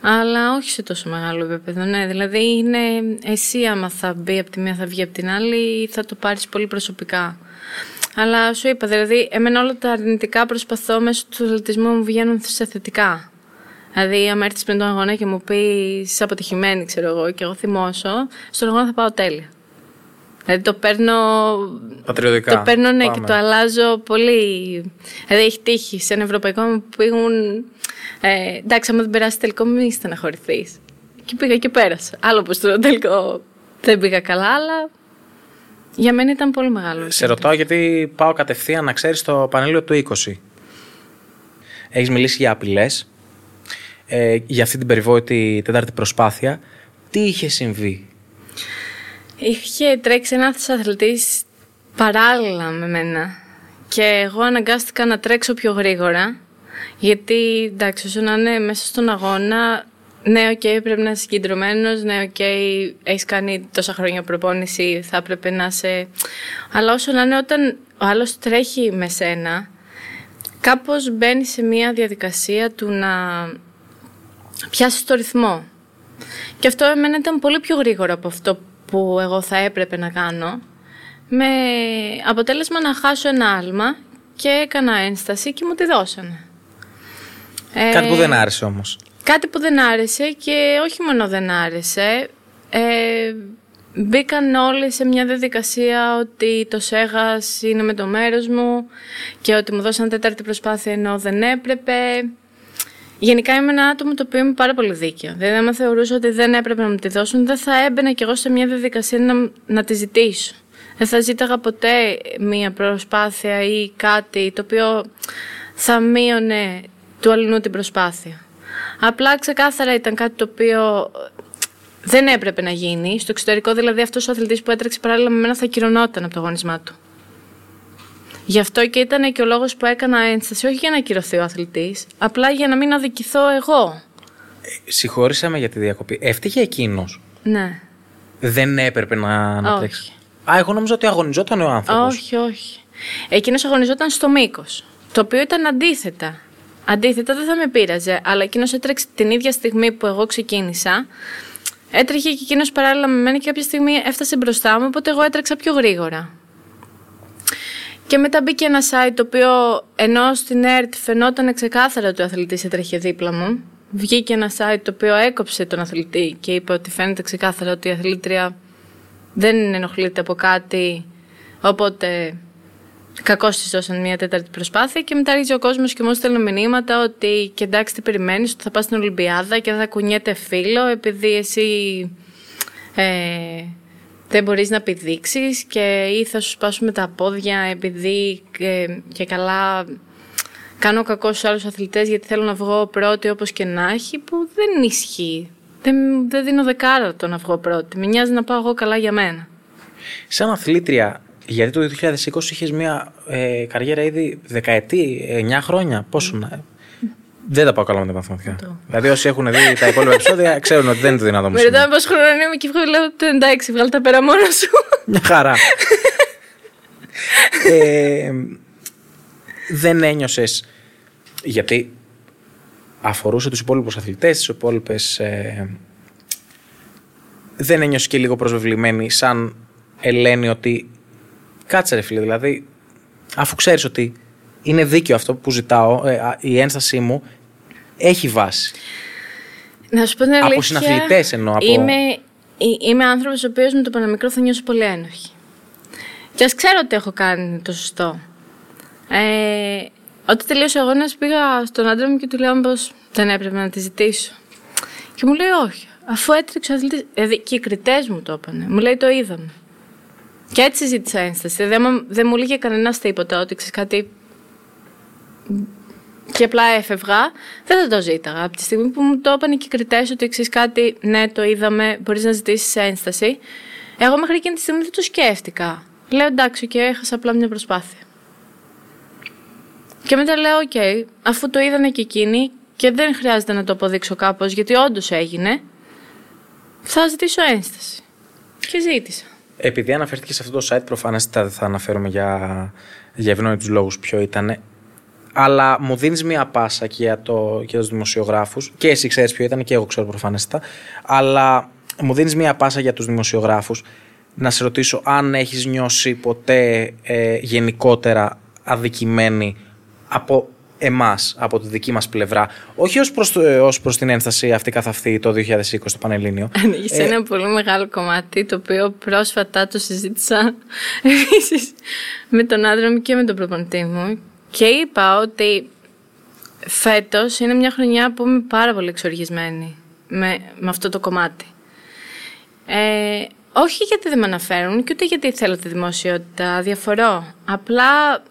αλλά όχι σε τόσο μεγάλο επίπεδο. Ναι, δηλαδή είναι εσύ άμα θα μπει από τη μία θα βγει από την άλλη θα το πάρεις πολύ προσωπικά. Αλλά σου είπα, δηλαδή εμένα όλα τα αρνητικά προσπαθώ μέσω του αθλητισμού μου βγαίνουν σε θετικά. Δηλαδή, αν έρθεις πριν τον αγώνα και μου πεις είσαι αποτυχημένη, ξέρω εγώ, και εγώ θυμώσω, στον αγώνα θα πάω τέλεια. Δηλαδή το παίρνω. Πατριωτικά. Το παίρνω ναι, και το αλλάζω πολύ. Δηλαδή έχει τύχει σε ένα ευρωπαϊκό μου που πήγουν. Ε, εντάξει, άμα δεν περάσει τελικό, μην στεναχωρηθείς. Και πήγα και πέρασα. Άλλο που στο τελικό δεν πήγα καλά, αλλά για μένα ήταν πολύ μεγάλο. Σε ρωτάω γιατί πάω κατευθείαν να ξέρεις το πανέλιο του 20. Έχεις μιλήσει για απειλές, ε, για αυτή την περιβόητη τέταρτη προσπάθεια. Τι είχε συμβεί, Είχε τρέξει ένας αθλητής παράλληλα με μένα. Και εγώ αναγκάστηκα να τρέξω πιο γρήγορα. Γιατί εντάξει, όσο να είναι μέσα στον αγώνα, ναι, okay, πρέπει να είσαι συγκεντρωμένος. Ναι, okay, έχεις κάνει τόσα χρόνια προπόνηση, θα έπρεπε να είσαι. Αλλά όσο να είναι, όταν ο άλλος τρέχει με σένα, κάπως μπαίνει σε μια διαδικασία του να πιάσεις το ρυθμό. Και αυτό εμένα ήταν πολύ πιο γρήγορο από αυτό που εγώ θα έπρεπε να κάνω. Με αποτέλεσμα να χάσω ένα άλμα και έκανα ένσταση και μου τη δώσανε. Κάτι που δεν άρεσε όμως. Κάτι που δεν άρεσε και όχι μόνο δεν άρεσε. Ε, μπήκαν όλοι σε μια διαδικασία ότι το ΣΕΓΑΣ είναι με το μέρος μου και ότι μου δώσαν τέταρτη προσπάθεια ενώ δεν έπρεπε. Γενικά είμαι ένα άτομο το οποίο είμαι πάρα πολύ δίκαιο. Δηλαδή, άμα θεωρούσα ότι δεν έπρεπε να μου τη δώσουν, δεν θα έμπαινα κι εγώ σε μια διαδικασία να, να τη ζητήσω. Δεν θα ζήταγα ποτέ μια προσπάθεια ή κάτι το οποίο θα μείωνε του αλληνού την προσπάθεια. Απλά ξεκάθαρα ήταν κάτι το οποίο δεν έπρεπε να γίνει. Στο εξωτερικό, δηλαδή, αυτός ο αθλητής που έτρεξε παράλληλα με μένα θα κυρωνόταν από το αγωνισμά του. Γι' αυτό και ήταν και ο λόγος που έκανα ένσταση, όχι για να κυρωθεί ο αθλητής, απλά για να μην αδικηθώ εγώ. Ε, συγχώρησα με για τη διακοπή. Έφτυγε εκείνος; Ναι. Δεν έπρεπε να, να τρέξει. Α, εγώ νόμιζα ότι αγωνιζόταν ο άνθρωπος. Όχι, όχι. Εκείνος αγωνιζόταν στο μήκος. Το οποίο ήταν αντίθετα. Αντίθετα δεν θα με πείραζε, αλλά εκείνος έτρεξε την ίδια στιγμή που εγώ ξεκίνησα. Έτρεχε και εκείνος παράλληλα με μένα και κάποια στιγμή έφτασε μπροστά μου, οπότε εγώ έτρεξα πιο γρήγορα. Και μετά μπήκε ένα site το οποίο ενώ στην ΕΡΤ φαινόταν ξεκάθαρα ότι ο αθλητής έτρεχε δίπλα μου. Βγήκε ένα site το οποίο έκοψε τον αθλητή και είπε ότι φαίνεται ξεκάθαρα ότι η αθλήτρια δεν ενοχλείται από κάτι. Οπότε Κακώς της δώσαν μια τέταρτη προσπάθεια και μετά άρχισε ο κόσμος και μου έστελνε μηνύματα ότι και εντάξει τι περιμένεις, ότι θα πας στην Ολυμπιάδα και θα κουνιέται φίλο επειδή εσύ ε, δεν μπορείς να πηδήξεις και ή θα σου σπάσουμε τα πόδια επειδή και, και καλά κάνω κακό στους άλλους αθλητές γιατί θέλω να βγω πρώτη όπως και να έχει που δεν ισχύει. Δεν, δεν δίνω δεκάρα το να βγω πρώτη. Με νοιάζει να πάω εγώ καλά για μένα. Σαν αθλήτρια γιατί το 2020 είχες μια ε, καριέρα ήδη δεκαετή, 9 χρόνια. Πόσο να. Δεν τα πάω καλά με τα μαθηματικά. Δηλαδή, όσοι έχουν δει τα υπόλοιπα επεισόδια, ξέρουν ότι δεν είναι δυνατόν. Με ρωτάμε πώ χρόνο είμαι και λέω το εντάξει, βγάλει τα πέρα μόνος σου. Μια χαρά. ε, δεν ένιωσες. Γιατί αφορούσε τους υπόλοιπους αθλητές, τις υπόλοιπες. Ε, δεν ένιωσες και λίγο προσβεβλημένη σαν Ελένη ότι Κάτσε ρε φίλε, δηλαδή, αφού ξέρεις ότι είναι δίκαιο αυτό που ζητάω, ε, η ένστασή μου έχει βάση. Να σου πω την αλήθεια. Από συναθλητές εννοώ. Από... Είμαι, είμαι άνθρωπος ο οποίος με το πανεμικρό θα νιώσω πολύ ένοχη. Και ας ξέρω ότι έχω κάνει το σωστό. Ε, όταν τελείωσε ο αγώνας, πήγα στον άντρα μου και του λέω πω δεν έπρεπε να τη ζητήσω. Και μου λέει όχι. Αφού έτρεξε ο αθλητής. Δηλαδή και οι κριτές μου το είπαν. Μου λέει το είδαμε. Και έτσι ζήτησα ένσταση. Δεν, δεν μου έλεγε κανένας τίποτα ότι ξέρεις κάτι. Και απλά έφευγα, δεν θα το ζήταγα. Από τη στιγμή που μου το είπαν και οι κριτές ότι ξέρεις κάτι, ναι, το είδαμε, μπορείς να ζητήσεις ένσταση. Εγώ μέχρι εκείνη τη στιγμή δεν το σκέφτηκα. Λέω εντάξει, και έχασα απλά μια προσπάθεια. Και μετά λέω: Οκ, αφού το είδανε και εκείνοι και δεν χρειάζεται να το αποδείξω κάπως, γιατί όντως έγινε, θα ζητήσω ένσταση. Και ζήτησα. Επειδή αναφέρθηκε σε αυτό το site, προφανέστατα δεν θα αναφέρομαι για, για ευνόητους λόγους ποιο ήταν. Αλλά μου δίνεις μία πάσα και για, το, για τους δημοσιογράφους. Και εσύ ξέρεις ποιο ήταν και εγώ ξέρω προφανέστατα. Αλλά μου δίνεις μία πάσα για τους δημοσιογράφους να σε ρωτήσω αν έχεις νιώσει ποτέ ε, γενικότερα αδικημένη από εμάς, από τη δική μας πλευρά. Όχι ως προς ως την ένσταση αυτή καθ' αυτή το 2020 στο Πανελλήνιο. Ανοίγεις ε, ένα πολύ μεγάλο κομμάτι, το οποίο πρόσφατα το συζήτησα επίσης με τον άντρα μου και με τον προπονητή μου. Και είπα ότι φέτος είναι μια χρονιά που είμαι πάρα πολύ εξοργισμένη με, με αυτό το κομμάτι. Ε, όχι γιατί δεν με αναφέρουν και ούτε γιατί θέλω τη δημοσιότητα, διαφορώ. Απλά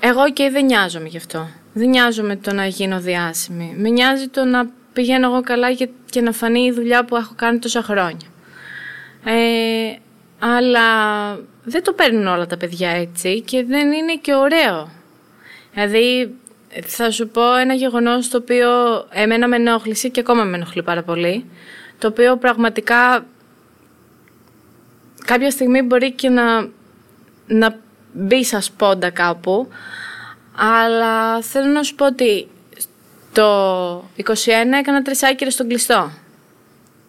εγώ και δεν νοιάζομαι γι' αυτό. Δεν νοιάζομαι το να γίνω διάσημη. Με νοιάζει το να πηγαίνω εγώ καλά και, να φανεί η δουλειά που έχω κάνει τόσα χρόνια. Ε, αλλά δεν το παίρνουν όλα τα παιδιά έτσι και δεν είναι και ωραίο. Δηλαδή, θα σου πω ένα γεγονός το οποίο εμένα με ενόχλησε και ακόμα με ενοχλεί πάρα πολύ, το οποίο πραγματικά κάποια στιγμή μπορεί και να, να μπει σαν σπόντα κάπου, αλλά θέλω να σου πω ότι Το 21 έκανα τρεις άκυρες στον κλειστό.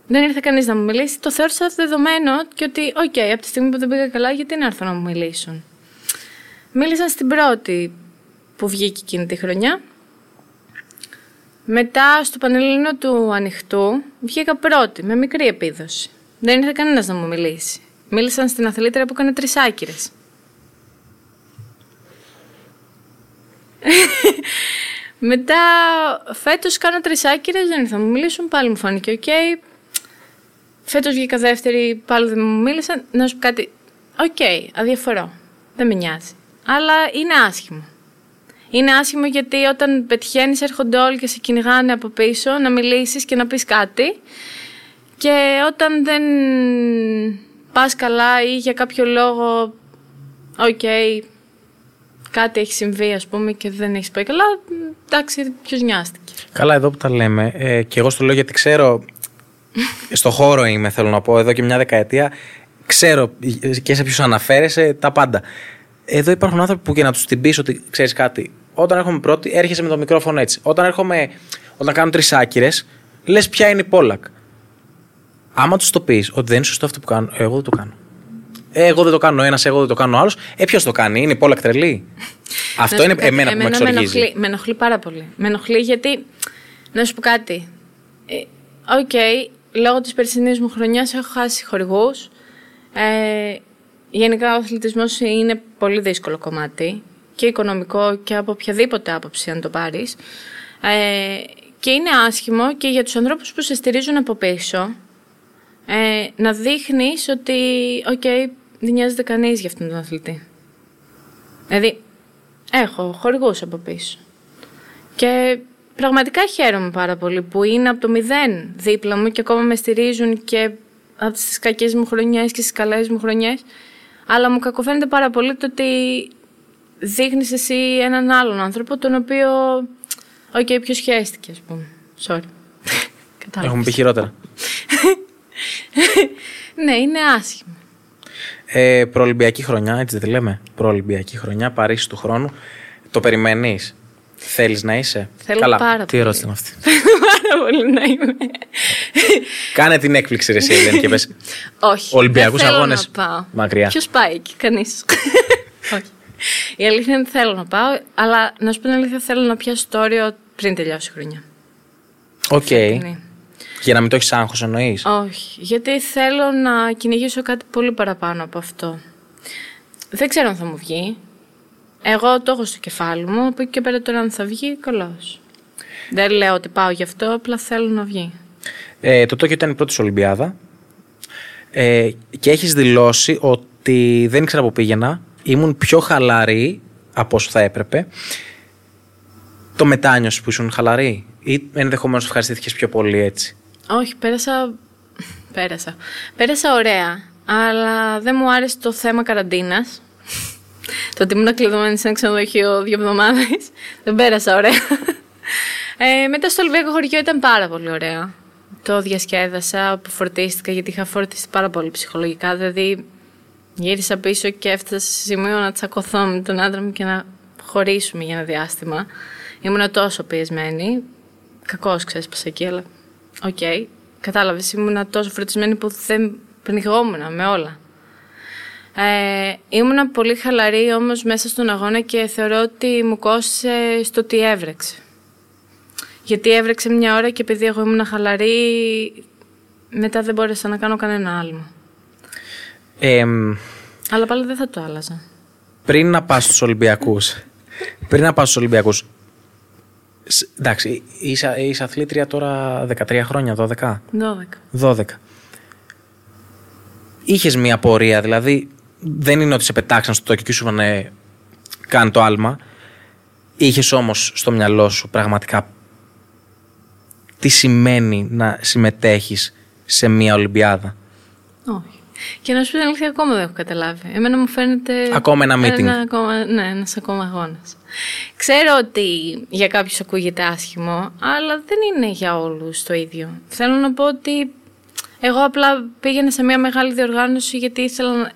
Δεν ήρθε κανείς να μου μιλήσει. Το θεώρησα δεδομένο και ότι, okay, από τη στιγμή που δεν πήγα καλά, γιατί να έρθουν να μου μιλήσουν. Μίλησαν στην πρώτη που βγήκε εκείνη τη χρονιά. Μετά στο Πανελλήνιο του Ανοιχτού βγήκα πρώτη, με μικρή επίδοση. Δεν ήρθε κανένας να μου μιλήσει. Μίλησαν στην αθλήτρια που έκανε τρεις άκυρες. Μετά φέτος κάνω τρεις άκυρες, δεν ήρθαν να μου μιλήσουν, πάλι μου φάνηκε okay. Φέτος βγήκα δεύτερη, πάλι δεν μου μίλησαν. Να σου πω κάτι. Okay, αδιαφορώ. Δεν με νοιάζει. Αλλά είναι άσχημο. Είναι άσχημο γιατί όταν πετυχαίνεις, έρχονται όλοι και σε κυνηγάνε από πίσω να μιλήσεις και να πεις κάτι. Και όταν δεν πας καλά ή για κάποιο λόγο, okay, κάτι έχει συμβεί, ας πούμε, και δεν έχεις πάει καλά, εντάξει, ποιος νοιάστηκε. Καλά, εδώ που τα λέμε, ε, και εγώ στο λέω γιατί ξέρω, στο χώρο είμαι, θέλω να πω, εδώ και μια δεκαετία, ξέρω και σε ποιους αναφέρεσαι τα πάντα. Εδώ υπάρχουν άνθρωποι που και να τους την πει ότι ξέρεις κάτι, όταν έρχομαι πρώτη, έρχεσαι με το μικρόφωνο έτσι. Όταν έρχομαι, όταν κάνω τρεις άκυρες, λες ποια είναι η Πόλακ. Άμα τους το πεις ότι δεν είναι σωστό αυτό που κάνω, εγώ δεν το κάνω. Εγώ δεν το κάνω ένας, εγώ δεν το κάνω άλλος. Ε, ποιος το κάνει, είναι η Πόλακ τρελή; αυτό είναι εμένα, που με εξοργίζει. Με ενοχλεί, με ενοχλεί πάρα πολύ. Με ενοχλεί γιατί. Να σου πω κάτι. Ε, okay, λόγω της περσινής μου χρονιάς έχω χάσει χορηγούς. Ε, γενικά ο αθλητισμός είναι πολύ δύσκολο κομμάτι και οικονομικό και από οποιαδήποτε άποψη αν το πάρεις. Ε, και είναι άσχημο και για τους ανθρώπους που σε στηρίζουν από πίσω ε, να δείχνεις ότι okay, δεν νοιάζεται κανείς για αυτόν τον αθλητή. Δηλαδή, έχω χορηγούς από πίσω. Και πραγματικά χαίρομαι πάρα πολύ που είναι από το μηδέν δίπλα μου και ακόμα με στηρίζουν και από τις κακές μου χρονιές και στις καλές μου χρονιές. Αλλά μου κακοφαίνεται πάρα πολύ το ότι δείχνεις εσύ έναν άλλον άνθρωπο τον οποίο, okay, ποιος χέστηκε ας πούμε. Sorry. Έχουμε πει χειρότερα. ναι, είναι άσχημο. Ε, προολυμπιακή χρονιά, έτσι δεν τη λέμε; Προολυμπιακή χρονιά, Παρίσι του χρόνου. Το περιμένεις; Θέλεις να είσαι; Θέλω Καλά. πάρα Τι ερώτηση είναι αυτή; Θέλω πάρα πολύ να είμαι. Κάνε την έκπληξη, ρε, εσύ, και πες. Όχι. Ολυμπιακούς αγώνες. Μακριά. Ποιος πάει εκεί, κανείς. Όχι. Η αλήθεια είναι ότι θέλω να πάω, αλλά να σου πω την αλήθεια, θέλω να πιάσω το όριο πριν τελειώσει η χρονιά. Okay. Για να μην το έχεις άγχος, εννοείς; Όχι. Γιατί θέλω να κυνηγήσω κάτι πολύ παραπάνω από αυτό. Δεν ξέρω αν θα μου βγει. Εγώ το έχω στο κεφάλι μου. Από εκεί και πέρα τώρα αν θα βγει, καλώς. Δεν λέω ότι πάω γι' αυτό, απλά θέλω να βγει. Ε, το Τόκιο ήταν η πρώτη Ολυμπιάδα. Ε, και έχεις δηλώσει ότι δεν ήξερα που πήγαινα ήμουν πιο χαλαρή από όσο θα έπρεπε. Το μετάνιωσε που ήσουν χαλαρή ή ενδεχομένως ευχαριστήθηκες πιο πολύ έτσι; Όχι, πέρασα. Πέρασα. Πέρασα ωραία. Αλλά δεν μου άρεσε το θέμα καραντίνας. το ότι ήμουν κλειδωμένη σε ένα ξενοδοχείο δύο εβδομάδες. δεν πέρασα ωραία. Ε, μετά στο Ολυμπιακό χωριό ήταν πάρα πολύ ωραία. Το διασκέδασα, αποφορτίστηκα γιατί είχα φορτιστεί πάρα πολύ ψυχολογικά. Δηλαδή Γύρισα πίσω και έφτασα σε σημείο να τσακωθώ με τον άντρα μου και να χωρίσουμε για ένα διάστημα. Ήμουν τόσο πιεσμένη. Κακώς ξέσπασα εκεί, αλλά okay. Κατάλαβες, ήμουν τόσο φορτισμένη που δεν πνιγόμουν με όλα. Ε, ήμουν πολύ χαλαρή όμως μέσα στον αγώνα και θεωρώ ότι μου κόστησε στο ότι έβρεξε. Γιατί έβρεξε μια ώρα και επειδή εγώ ήμουν χαλαρή, μετά δεν μπόρεσα να κάνω κανένα άλμα. Αλλά πάλι δεν θα το άλλαζα. Πριν να πας στους Ολυμπιακούς. πριν να πας στους Ολυμπιακούς. Εντάξει, είσαι, είσαι αθλήτρια τώρα 13 χρόνια, 12. 12. 12. Είχες μία πορεία, δηλαδή δεν είναι ότι σε πετάξαν στο Τόκιο και σου είπαν κάνει το άλμα. Είχες όμως στο μυαλό σου πραγματικά τι σημαίνει να συμμετέχεις σε μία Ολυμπιάδα; Όχι. Και να σου πει την αλήθεια, ακόμα δεν έχω καταλάβει. Εμένα μου φαίνεται. Ακόμα ένα meeting. Ένα ακόμα, ναι, ένας ακόμα αγώνας. Ξέρω ότι για κάποιους ακούγεται άσχημο, αλλά δεν είναι για όλους το ίδιο. Θέλω να πω ότι εγώ απλά πήγαινα σε μια μεγάλη διοργάνωση γιατί ήθελα να...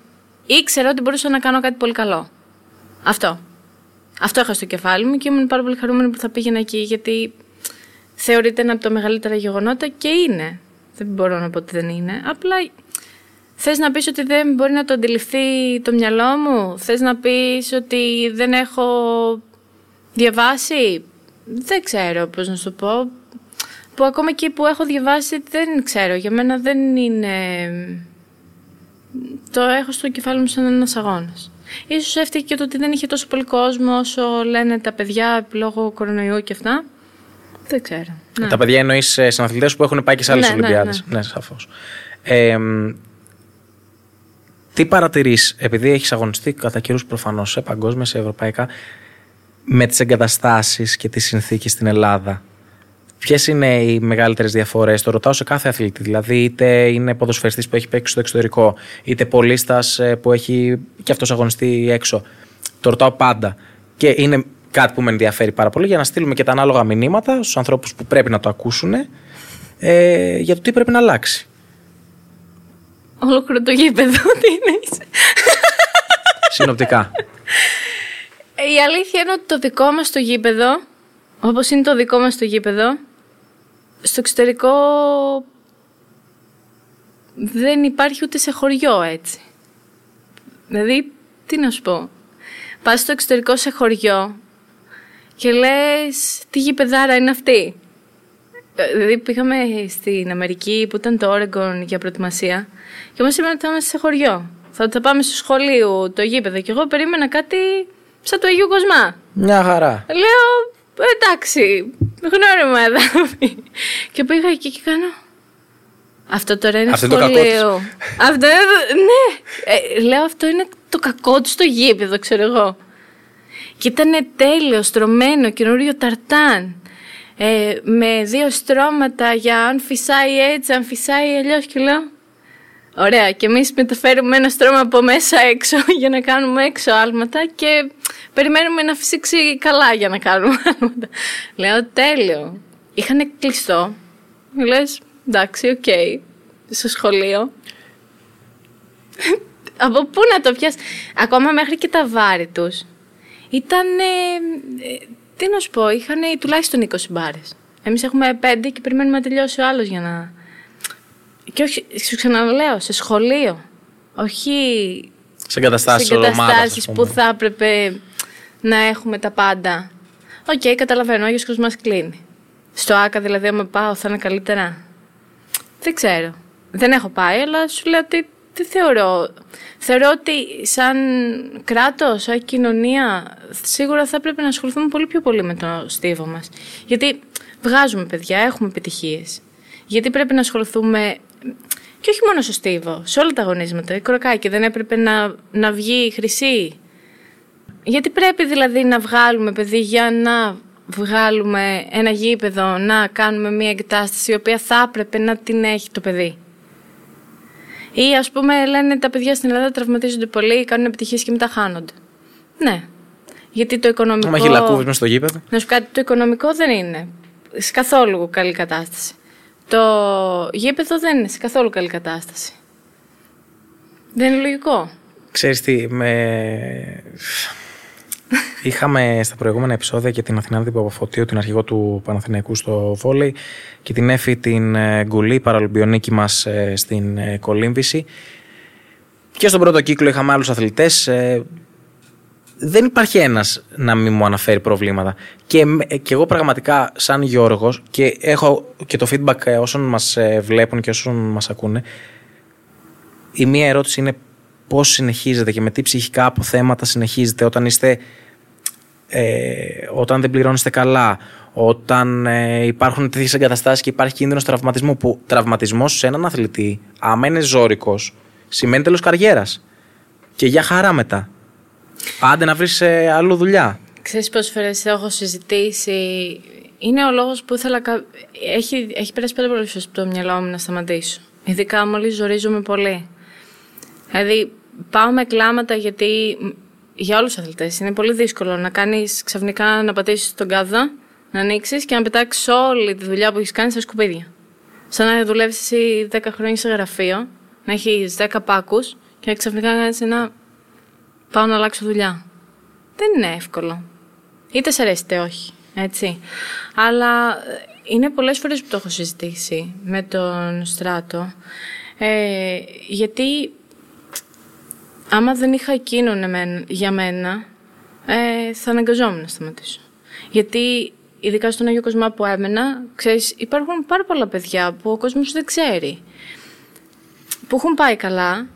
ήξερα ότι μπορούσα να κάνω κάτι πολύ καλό. Αυτό. Αυτό είχα στο κεφάλι μου και ήμουν πάρα πολύ χαρούμενη που θα πήγαινα εκεί γιατί θεωρείται ένα από τα μεγαλύτερα γεγονότα και είναι. Δεν μπορώ να πω ότι δεν είναι. Απλά θες να πεις ότι δεν μπορεί να το αντιληφθεί το μυαλό μου; Θες να πεις ότι δεν έχω διαβάσει; Δεν ξέρω πώς να σου πω. Που ακόμα εκεί που έχω διαβάσει δεν ξέρω. Για μένα δεν είναι... Το έχω στο κεφάλι μου σαν ένας αγώνας. Ίσως έφτιαξε και το ότι δεν είχε τόσο πολύ κόσμο όσο λένε τα παιδιά λόγω κορονοϊού και αυτά. Δεν ξέρω. Ναι. Τα παιδιά εννοείς ε, συναθλητέ που έχουν πάει και σε άλλες ναι, Ολυμπιάδες. Ναι, ναι. ναι σαφώς. Ε, τι παρατηρείς, επειδή έχεις αγωνιστεί κατά καιρούς προφανώς σε παγκόσμια, σε ευρωπαϊκά, με τις εγκαταστάσεις και τις συνθήκες στην Ελλάδα. Ποιες είναι οι μεγαλύτερες διαφορές, το ρωτάω σε κάθε αθλητή. Δηλαδή, είτε είναι ποδοσφαιριστής που έχει παίξει στο εξωτερικό, είτε πολίστας ε, που έχει και αυτός αγωνιστεί έξω. Το ρωτάω πάντα. Και είναι κάτι που με ενδιαφέρει πάρα πολύ για να στείλουμε και τα ανάλογα μηνύματα στους ανθρώπους που πρέπει να το ακούσουν ε, για το τι πρέπει να αλλάξει. Ολόκληρο το γήπεδο, τι είναι. Συνοπτικά. Η αλήθεια είναι ότι το δικό μας το γήπεδο, όπως είναι το δικό μας το γήπεδο, στο εξωτερικό δεν υπάρχει ούτε σε χωριό έτσι. Δηλαδή, τι να σου πω. Πας στο εξωτερικό σε χωριό και λες τι γήπεδάρα είναι αυτή; Ε, δηλαδή πήγαμε στην Αμερική που ήταν το Oregon για προετοιμασία και μας είπαν ότι θα είμαστε σε χωριό. Θα, θα πάμε στο σχολείο το γήπεδο και εγώ περίμενα κάτι σαν το Αγίου Κοσμά. Μια χαρά. Λέω εντάξει, γνώριμα εδώ. και πήγα εκεί και κάνω. Αυτό τώρα είναι αυτό σχολείο. αυτό είναι. Ναι. Ε, λέω αυτό είναι το κακό τους στο γήπεδο, ξέρω εγώ. Και ήταν τέλειος, στρωμένο, καινούριο ταρτάν. Ε, με δύο στρώματα για αν φυσάει έτσι, αν φυσάει αλλιώς και λέω. Ωραία, και εμείς μεταφέρουμε ένα στρώμα από μέσα έξω για να κάνουμε έξω άλματα και περιμένουμε να φυσήξει καλά για να κάνουμε άλματα. Λέω τέλειο. Είχαν κλειστό. Λες, εντάξει, okay. Στο σχολείο. από πού να το πιάσεις; Ακόμα μέχρι και τα βάρη τους ήταν. Ε, τι να σου πω, είχαν τουλάχιστον 20 μπάρες. Εμείς έχουμε 5 και περιμένουμε να τελειώσει ο άλλος για να. Και όχι, σου ξαναλέω, σε σχολείο. Όχι. Σε εγκαταστάσεις που θα έπρεπε να έχουμε τα πάντα. Okay, καταλαβαίνω, ο Άγιος Κοσμάς κλείνει. Στο ΟΑΚΑ δηλαδή, άμα πάω, θα είναι καλύτερα. Δεν ξέρω. Δεν έχω πάει, αλλά σου λέω ότι δεν θεωρώ; Θεωρώ ότι σαν κράτος, σαν κοινωνία, σίγουρα θα πρέπει να ασχοληθούμε πολύ πιο πολύ με το στίβο μας. Γιατί βγάζουμε παιδιά, έχουμε επιτυχίες. Γιατί πρέπει να ασχοληθούμε και όχι μόνο στο στίβο, σε όλα τα αγωνίσματα. Η Κορακάκη δεν έπρεπε να, να βγει χρυσή. Γιατί πρέπει δηλαδή να βγάλουμε παιδί για να βγάλουμε ένα γήπεδο, να κάνουμε μια εγκατάσταση η οποία θα έπρεπε να την έχει το παιδί. Ή ας πούμε λένε τα παιδιά στην Ελλάδα τραυματίζονται πολύ, κάνουν επιτυχίες και μετά χάνονται. Ναι. Γιατί το οικονομικό. Μα έχει λακκούβε με στο γήπεδο. Να σου κάτι, το οικονομικό δεν είναι σε καθόλου καλή κατάσταση. Το γήπεδο δεν είναι σε καθόλου καλή κατάσταση. Δεν είναι λογικό. Ξέρεις τι, με... Είχαμε στα προηγούμενα επεισόδια και την Αθηνάδη Παπαφωτίου, την αρχηγό του Παναθηναϊκού στο βόλεϊ και την Έφη την ε, Γκουλή, παραλυμπιονίκη μας ε, στην ε, κολύμβηση. Και στον πρώτο κύκλο είχαμε άλλους αθλητές. Δεν υπάρχει ένας να μην μου αναφέρει προβλήματα. Και, και εγώ πραγματικά σαν Γιώργος και έχω και το feedback όσων μας βλέπουν και όσων μας ακούνε η μία ερώτηση είναι πώς συνεχίζετε και με τι ψυχικά αποθέματα συνεχίζετε όταν είστε ε, όταν δεν πληρώνεστε καλά, όταν ε, υπάρχουν τέτοιες εγκαταστάσεις και υπάρχει κίνδυνος τραυματισμού. Που τραυματισμός σε έναν αθλητή, άμα είναι ζώρικος, σημαίνει τέλος καριέρας. Και για χαρά μετά. Πάντε να βρεις ε, αλλού δουλειά. Ξέρεις πόσες φορές έχω συζητήσει; Είναι ο λόγος που ήθελα. Έχει, έχει περάσει πέντε πολύ από το μυαλό μου να σταματήσω. Ειδικά μόλις ζορίζομαι πολύ. Δηλαδή, πάω με κλάματα γιατί για όλους τους αθλητές είναι πολύ δύσκολο να κάνεις ξαφνικά να πατήσεις τον κάδο, να ανοίξεις και να πετάξεις όλη τη δουλειά που έχεις κάνει στα σκουπίδια. Σαν να δουλεύεις εσύ 10 χρόνια σε γραφείο, να έχεις 10 πάκους και ξαφνικά να κάνεις ένα. Πάω να αλλάξω δουλειά. Δεν είναι εύκολο. Είτε σε αρέσει είτε όχι. Έτσι. Αλλά είναι πολλές φορές που το έχω συζητήσει με τον Στράτο. Ε, γιατί άμα δεν είχα εκείνον για μένα, ε, θα αναγκαζόμουν να σταματήσω. Γιατί ειδικά στον Αγίο Κοσμά που έμενα, ξέρεις, υπάρχουν πάρα πολλά παιδιά που ο κόσμος δεν ξέρει. Που έχουν πάει καλά,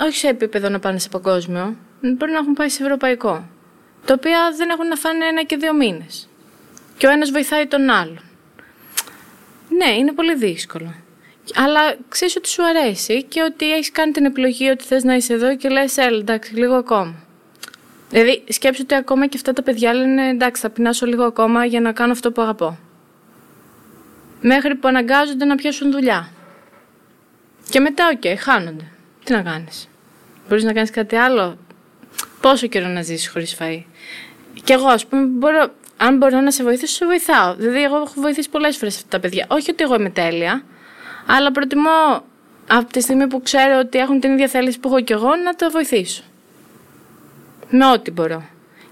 όχι σε επίπεδο να πάνε σε παγκόσμιο, μπορεί να έχουν πάει σε ευρωπαϊκό. Τα οποία δεν έχουν να φάνε ένα και δύο μήνες. Και ο ένας βοηθάει τον άλλον. Ναι, είναι πολύ δύσκολο. Αλλά ξέρεις ότι σου αρέσει και ότι έχεις κάνει την επιλογή ότι θες να είσαι εδώ και λες, έλα, εντάξει, λίγο ακόμα. Δηλαδή, σκέψου ότι ακόμα και αυτά τα παιδιά λένε εντάξει, θα πεινάσω λίγο ακόμα για να κάνω αυτό που αγαπώ. Μέχρι που αναγκάζονται να πιάσουν δουλειά. Και μετά, okay, χάνονται. Τι να κάνεις. Μπορείς να κάνεις κάτι άλλο; Πόσο καιρό να ζήσει χωρίς φαΐ; Και εγώ, ας πούμε, μπορώ, αν μπορώ να σε βοηθήσω, σε βοηθάω. Δηλαδή, εγώ έχω βοηθήσει πολλές φορές αυτά τα παιδιά. Όχι ότι εγώ είμαι τέλεια, αλλά προτιμώ από τη στιγμή που ξέρω ότι έχουν την ίδια θέληση που έχω κι εγώ να το βοηθήσω. Με ό,τι μπορώ.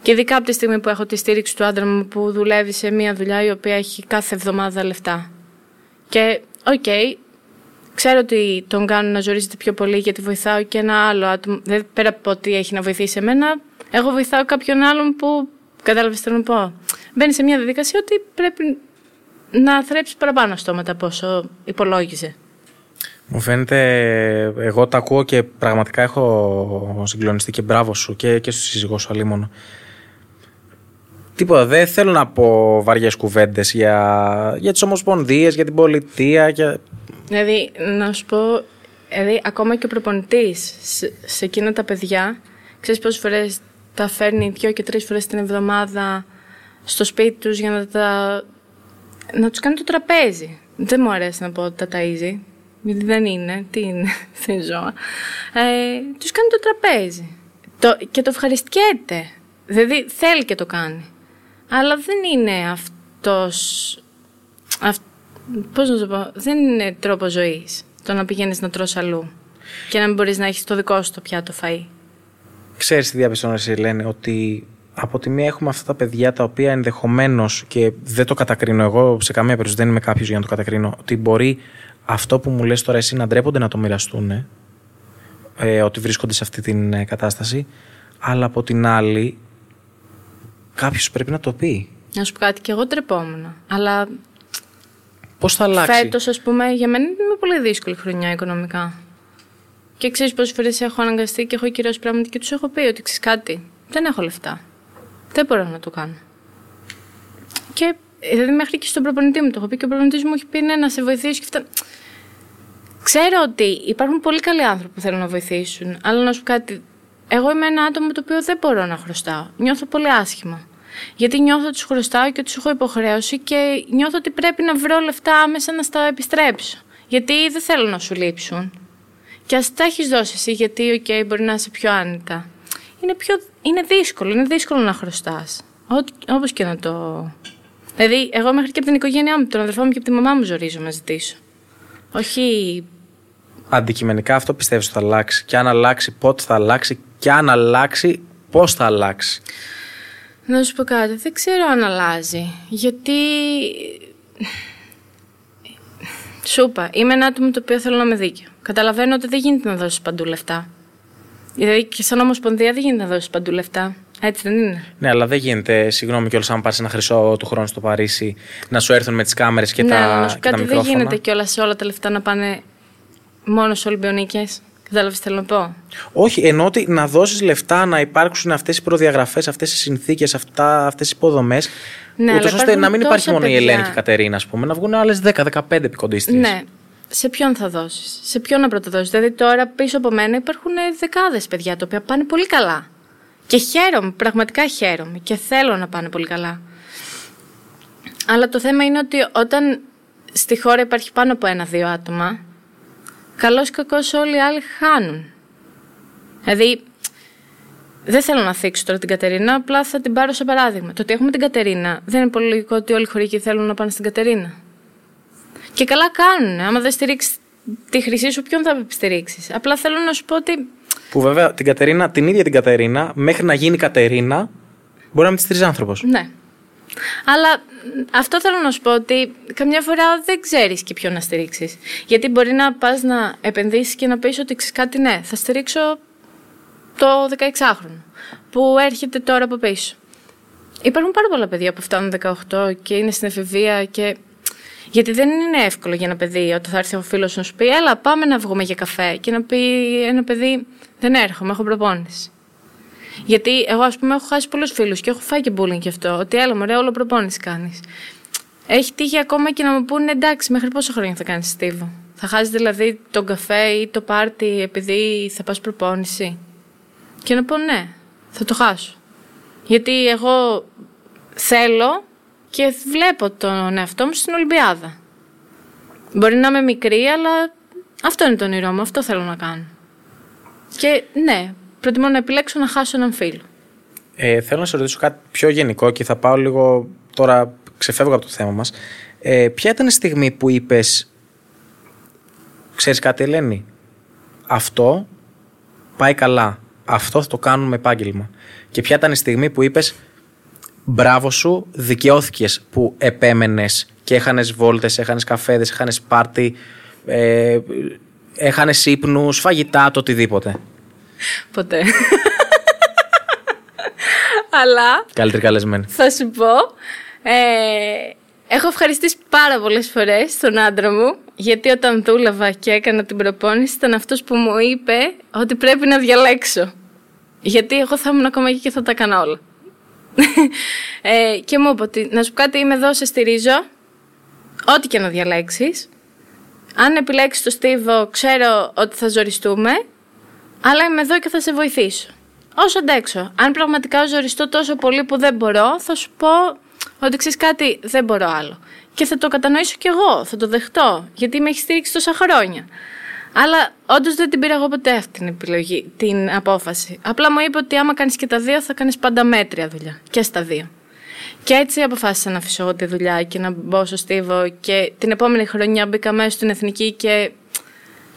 Και ειδικά από τη στιγμή που έχω τη στήριξη του άντρα μου που δουλεύει σε μια δουλειά η οποία έχει κάθε εβδομάδα λεφτά. Και, okay, ξέρω ότι τον κάνω να ζορίζεται πιο πολύ γιατί βοηθάω και ένα άλλο άτομο. Δεν πέρα από ότι έχει να βοηθήσει εμένα, εγώ βοηθάω κάποιον άλλον που. Κατάλαβες τι θέλω να πω. Μπαίνει σε μια διαδικασία ότι πρέπει να θρέψει παραπάνω στόματα από όσο υπολόγιζε. Μου φαίνεται, εγώ τα ακούω και πραγματικά έχω συγκλονιστεί και μπράβο σου και, και στο σύζυγό σου αλίμονο. Τίποτα, δεν θέλω να πω βαριές κουβέντες για, για τις ομοσπονδίες, για την πολιτεία. Για... Δηλαδή, να σου πω, δηλαδή, ακόμα και ο προπονητής σε, σε εκείνα τα παιδιά, ξέρεις πόσες φορές τα φέρνει δύο και τρεις φορές την εβδομάδα στο σπίτι τους για να τα να τους κάνει το τραπέζι. Δεν μου αρέσει να πω ότι τα ταΐζει, γιατί δεν είναι, τι είναι, δεν ζώα. Ε, τους κάνει το τραπέζι το, και το ευχαριστιέται. Δηλαδή θέλει και το κάνει. Αλλά δεν είναι αυτός, αυ, πώς να το πω, δεν είναι τρόπο ζωής το να πηγαίνεις να τρως αλλού και να μην μπορείς να έχεις το δικό σου το πιάτο φαΐ. Ξέρεις τι διαπιστώνεσαι, λένε, ότι από τη μία έχουμε αυτά τα παιδιά τα οποία ενδεχομένως και δεν το κατακρίνω εγώ, σε καμία περίπτωση δεν είμαι κάποιος για να το κατακρίνω, ότι μπορεί αυτό που μου λες τώρα εσύ να ντρέπονται να το μοιραστούν, ε, ότι βρίσκονται σε αυτή την ε, κατάσταση, αλλά από την άλλη κάποιος πρέπει να το πει. Να σου πω κάτι, και εγώ ντρεπόμουν. Αλλά. Πώς θα αλλάξει; Φέτος, ας πούμε, για μένα είναι πολύ δύσκολη χρονιά οικονομικά. Και ξέρεις πόσες φορές έχω αναγκαστεί και έχω κυρώσει πράγματα και τους έχω πει ότι ξέρεις κάτι. Δεν έχω λεφτά. Δεν μπορώ να το κάνω. Και δηλαδή μέχρι και στον προπονητή μου το έχω πει και ο προπονητής μου έχει πει ναι, να σε βοηθήσει και αυτά. Ξέρω ότι υπάρχουν πολύ καλοί άνθρωποι που θέλουν να βοηθήσουν, αλλά να σου πω κάτι. Εγώ είμαι ένα άτομο το οποίο δεν μπορώ να χρωστάω. Νιώθω πολύ άσχημα. Γιατί νιώθω ότι του χρωστάω και του έχω υποχρέωση και νιώθω ότι πρέπει να βρω λεφτά άμεσα να στα επιστρέψω. Γιατί δεν θέλω να σου λείψουν. Και ας τα έχεις δώσει εσύ, γιατί, okay, μπορεί να είσαι πιο άνετα είναι, πιο, είναι δύσκολο. Είναι δύσκολο να χρωστάς. Όπως και να το. Δηλαδή, εγώ μέχρι και από την οικογένειά μου, τον αδερφό μου και από τη μαμά μου ζορίζω να ζητήσω. Όχι. Αντικειμενικά αυτό πιστεύεις ότι θα αλλάξει. Και αν αλλάξει, πότε θα αλλάξει. Και αν αλλάξει, πώς θα αλλάξει. Να σου πω κάτι. Δεν ξέρω αν αλλάζει. Γιατί. Σου είπα, είμαι ένα άτομο το οποίο θέλω να είμαι δίκαιο. Καταλαβαίνω ότι δεν γίνεται να δώσεις παντού λεφτά. Δηλαδή και σαν Ομοσπονδία δεν γίνεται να δώσεις παντού λεφτά. Έτσι δεν είναι. Ναι, αλλά δεν γίνεται, συγγνώμη κιόλας, αν πάρεις ένα χρυσό του χρόνου στο Παρίσι, να σου έρθουν με τις κάμερες και, ναι, τα, αλλά και κάτι, Δεν γίνεται κιόλας σε όλα τα λεφτά να πάνε μόνο σε Ολυμπιονίκες. Κατάλαβες τι θέλω να πω; Όχι, ενώ ότι να δώσεις λεφτά να υπάρξουν αυτές οι προδιαγραφές, αυτές οι συνθήκες, αυτές οι υποδομές. Ναι, ούτως ώστε να μην υπάρχει μόνο παιδιά. η Ελένη και η Κατερίνα, ας πούμε, να βγουν άλλες 10-15 επικοντίστριες. Ναι, σε ποιον θα δώσεις, σε ποιον να πρωτοδώσεις; Δηλαδή τώρα πίσω από μένα υπάρχουν δεκάδες παιδιά τα οποία πάνε πολύ καλά. Και χαίρομαι, πραγματικά χαίρομαι και θέλω να πάνε πολύ καλά. Αλλά το θέμα είναι ότι όταν στη χώρα υπάρχει πάνω από ένα-δύο άτομα, καλός ή κακός όλοι οι άλλοι χάνουν. Δηλαδή, δεν θέλω να θίξω τώρα την Κατερίνα, απλά θα την πάρω σε παράδειγμα. Το ότι έχουμε την Κατερίνα, δεν είναι πολύ λογικό ότι όλοι οι χωρικοί θέλουν να πάνε στην Κατερίνα. Και καλά κάνουν. Άμα δεν στηρίξεις τη χρυσή σου, ποιον θα στηρίξεις; Απλά θέλω να σου πω ότι. Που βέβαια την Κατερίνα, την ίδια την Κατερίνα, μέχρι να γίνει Κατερίνα, μπορεί να μην τη στηρίζει άνθρωπος. Ναι. Αλλά αυτό θέλω να σου πω ότι καμιά φορά δεν ξέρεις και ποιον να στηρίξεις. Γιατί μπορεί να πας να επενδύσεις και να πεις ότι ξέρεις κάτι ναι, θα στηρίξω το 16χρονο που έρχεται τώρα από πίσω. Υπάρχουν πάρα πολλά παιδιά που φτάνουν 18 και είναι στην εφηβεία και γιατί δεν είναι εύκολο για ένα παιδί όταν θα έρθει ο φίλος να σου πει: Έλα, πάμε να βγούμε για καφέ. Και να πει ένα παιδί: Δεν έρχομαι, έχω προπόνηση. Γιατί εγώ, ας πούμε, έχω χάσει πολλούς φίλους και έχω φάει και bullying γι' αυτό. Ότι έλα, μωρέ, όλο προπόνηση κάνεις. Έχει τύχει ακόμα και να μου πούνε: Εντάξει, μέχρι πόσο χρόνια θα κάνεις στίβο. Θα χάσεις δηλαδή τον καφέ ή το πάρτι επειδή θα πας προπόνηση. Και να πω: Ναι, θα το χάσω. Γιατί εγώ θέλω και βλέπω τον εαυτό μου στην Ολυμπιάδα. Μπορεί να είμαι μικρή, αλλά αυτό είναι το όνειρό μου, αυτό θέλω να κάνω. Και ναι, προτιμώ να επιλέξω να χάσω έναν φίλο. Ε, θέλω να σε ρωτήσω κάτι πιο γενικό και θα πάω λίγο τώρα, ξεφεύγω από το θέμα μας. Ε, ποια ήταν η στιγμή που είπες, ξέρεις κάτι Ελένη, αυτό πάει καλά, αυτό θα το κάνουμε επάγγελμα. Και ποια ήταν η στιγμή που είπες, μπράβο σου, δικαιώθηκες που επέμενες και έχανες βόλτες, έχανες καφέδες, έχανες πάρτι, ε, έχανες ύπνους, φαγητά, το οτιδήποτε. Ποτέ. Αλλά. Καλύτερη καλεσμένη. Θα σου πω. Ε, έχω ευχαριστήσει πάρα πολλές φορές τον άντρα μου γιατί όταν δούλευα και έκανα την προπόνηση ήταν αυτός που μου είπε ότι πρέπει να διαλέξω. Γιατί εγώ θα ήμουν ακόμα εκεί και θα τα έκανα όλα. Ε, και μου είπε ότι να σου πω κάτι, είμαι εδώ, σε στηρίζω. Ό,τι και να διαλέξεις. Αν επιλέξεις το Στίβο, ξέρω ότι θα ζοριστούμε. Αλλά είμαι εδώ και θα σε βοηθήσω. Όσο αντέξω. Αν πραγματικά ζοριστώ τόσο πολύ που δεν μπορώ, θα σου πω ότι ξέρεις κάτι, δεν μπορώ άλλο. Και θα το κατανοήσω κι εγώ, θα το δεχτώ, γιατί με έχει στήριξει τόσα χρόνια. Αλλά όντως δεν την πήρα εγώ ποτέ αυτή την επιλογή, την απόφαση. Απλά μου είπε ότι άμα κάνεις και τα δύο, θα κάνεις πάντα μέτρια δουλειά. Και στα δύο. Και έτσι αποφάσισα να αφήσω εγώ τη δουλειά και να μπω στο Στίβο. Και την επόμενη χρονιά μπήκα μέσα στην εθνική και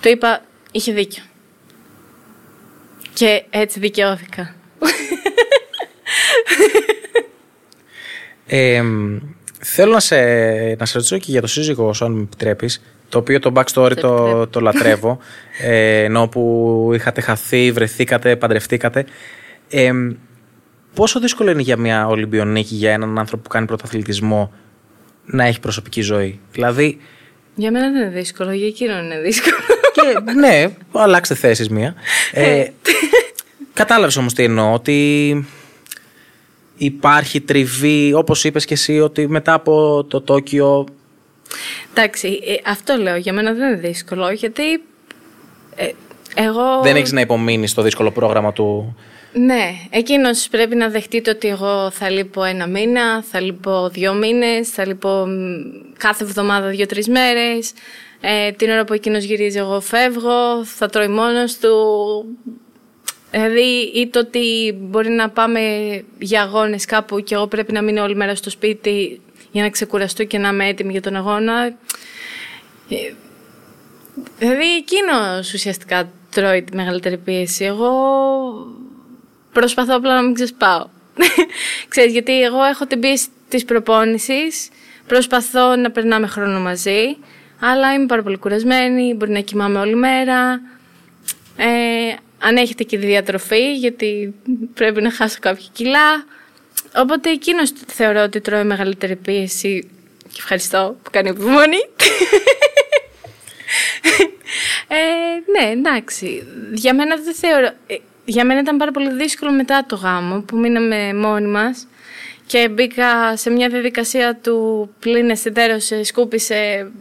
το είπα, είχε δίκιο. Και έτσι δικαιώθηκα. Ε, θέλω να σε, να σε ρωτήσω και για το σύζυγό σου, αν με επιτρέπεις. Το οποίο το backstory το, το λατρεύω. Ε, ενώ που είχατε χαθεί, βρεθήκατε, παντρευτήκατε. Ε, πόσο δύσκολο είναι για μια Ολυμπιονίκη, για έναν άνθρωπο που κάνει πρωταθλητισμό, να έχει προσωπική ζωή; Δηλαδή. Για μένα δεν είναι δύσκολο, για εκείνον είναι δύσκολο. Και, ναι, αλλάξτε θέσεις μία. Ε, κατάλαβες όμως τι εννοώ, ότι υπάρχει τριβή, όπως είπες και εσύ, ότι μετά από το Τόκιο Εντάξει, ε, αυτό λέω. Για μένα δεν είναι δύσκολο, γιατί ε, εγώ... Δεν έχεις να υπομείνεις το δύσκολο πρόγραμμα του... Ναι, εκείνος πρέπει να δεχτείτε ότι εγώ θα λείπω ένα μήνα, θα λείπω δύο μήνες, θα λείπω κάθε εβδομάδα δύο-τρεις μέρες. Ε, την ώρα που εκείνος γυρίζει εγώ φεύγω, θα τρώει μόνος του. Δηλαδή, ή το ότι μπορεί να πάμε για αγώνες κάπου και εγώ πρέπει να μείνω όλη μέρα στο σπίτι για να ξεκουραστώ και να είμαι έτοιμη για τον αγώνα. Ε, δηλαδή εκείνος ουσιαστικά τρώει τη μεγαλύτερη πίεση. Εγώ προσπαθώ απλά να μην ξεσπάω. Ξέρεις, γιατί εγώ έχω την πίεση της προπόνησης, προσπαθώ να περνάμε χρόνο μαζί, αλλά είμαι πάρα πολύ κουρασμένη, μπορεί να κοιμάμαι όλη μέρα. Ε, αν έχετε και τη διατροφή, γιατί πρέπει να χάσω κάποια κιλά. Οπότε εκείνος θεωρώ ότι τρώει μεγαλύτερη πίεση. Και ευχαριστώ που κάνει υπομονή. ε, ναι, εντάξει. Για μένα δεν θεωρώ. Ε, για μένα ήταν πάρα πολύ δύσκολο μετά το γάμο που μείναμε μόνοι μας και μπήκα σε μια διαδικασία του πλήν αισθητέρωσε, σκούπισε.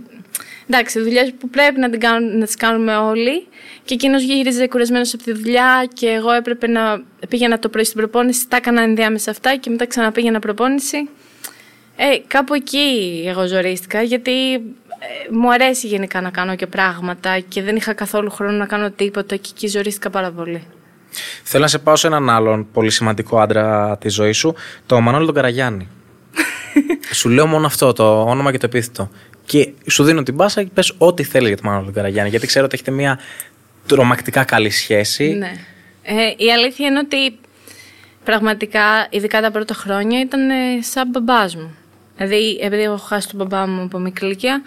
Εντάξει, δουλειές που πρέπει να, την κάνουν, να τις κάνουμε όλοι και εκείνος γύριζε κουρασμένος από τη δουλειά και εγώ έπρεπε να πήγαινα το πρωί στην προπόνηση. Τα έκανα ενδιάμεσα αυτά και μετά ξαναπήγαινα προπόνηση. Ε, κάπου εκεί εγώ ζορίστηκα γιατί ε, μου αρέσει γενικά να κάνω και πράγματα και δεν είχα καθόλου χρόνο να κάνω τίποτα και εκεί ζορίστηκα πάρα πολύ. Θέλω να σε πάω σε έναν άλλον πολύ σημαντικό άντρα της ζωής σου, το Μανώλη τον Καραγιάννη. σου λέω μόνο αυτό το όνομα και το επίθετο. Και σου δίνω την πάσα και πες ό,τι θέλει για τον Μανώλη τον Καραγιάννη. Γιατί ξέρω ότι έχετε μια τρομακτικά καλή σχέση. Ναι. Ε, η αλήθεια είναι ότι πραγματικά, ειδικά τα πρώτα χρόνια, ήταν ε, σαν μπαμπάς μου. Δηλαδή, επειδή έχω χάσει τον μπαμπά μου από μικρή ηλικία,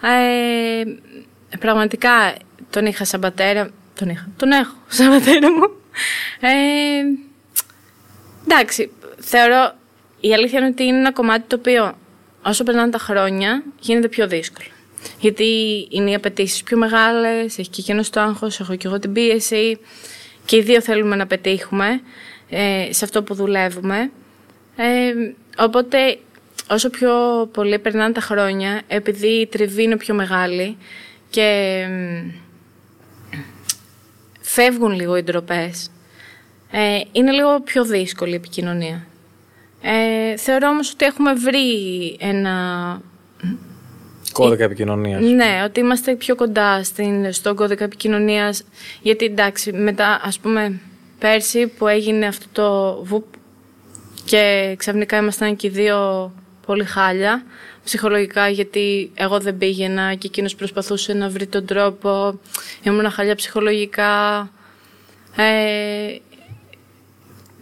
ε, πραγματικά τον είχα σαν πατέρα. Τον είχα. Τον έχω σαν πατέρα μου. Ε, εντάξει, θεωρώ. Η αλήθεια είναι ότι είναι ένα κομμάτι το οποίο όσο περνάνε τα χρόνια γίνεται πιο δύσκολο. Γιατί είναι οι απαιτήσεις πιο μεγάλες, έχει και εκείνος το άγχος, έχω και εγώ την πίεση. Και οι δύο θέλουμε να πετύχουμε ε, σε αυτό που δουλεύουμε. Ε, οπότε, όσο πιο πολύ περνάνε τα χρόνια, επειδή η τριβή είναι πιο μεγάλη και φεύγουν λίγο οι ντροπές, ε, είναι λίγο πιο δύσκολη η επικοινωνία. Ε, θεωρώ όμως ότι έχουμε βρει ένα... Κώδικα επικοινωνίας. Ναι, ότι είμαστε πιο κοντά στην, στον κώδικα επικοινωνίας. Γιατί εντάξει, μετά, ας πούμε, πέρσι που έγινε αυτό το βουπ και ξαφνικά ήμασταν και οι δύο πολύ χάλια ψυχολογικά γιατί εγώ δεν πήγαινα και εκείνος προσπαθούσε να βρει τον τρόπο. Ήμουν χάλια ψυχολογικά. Ε,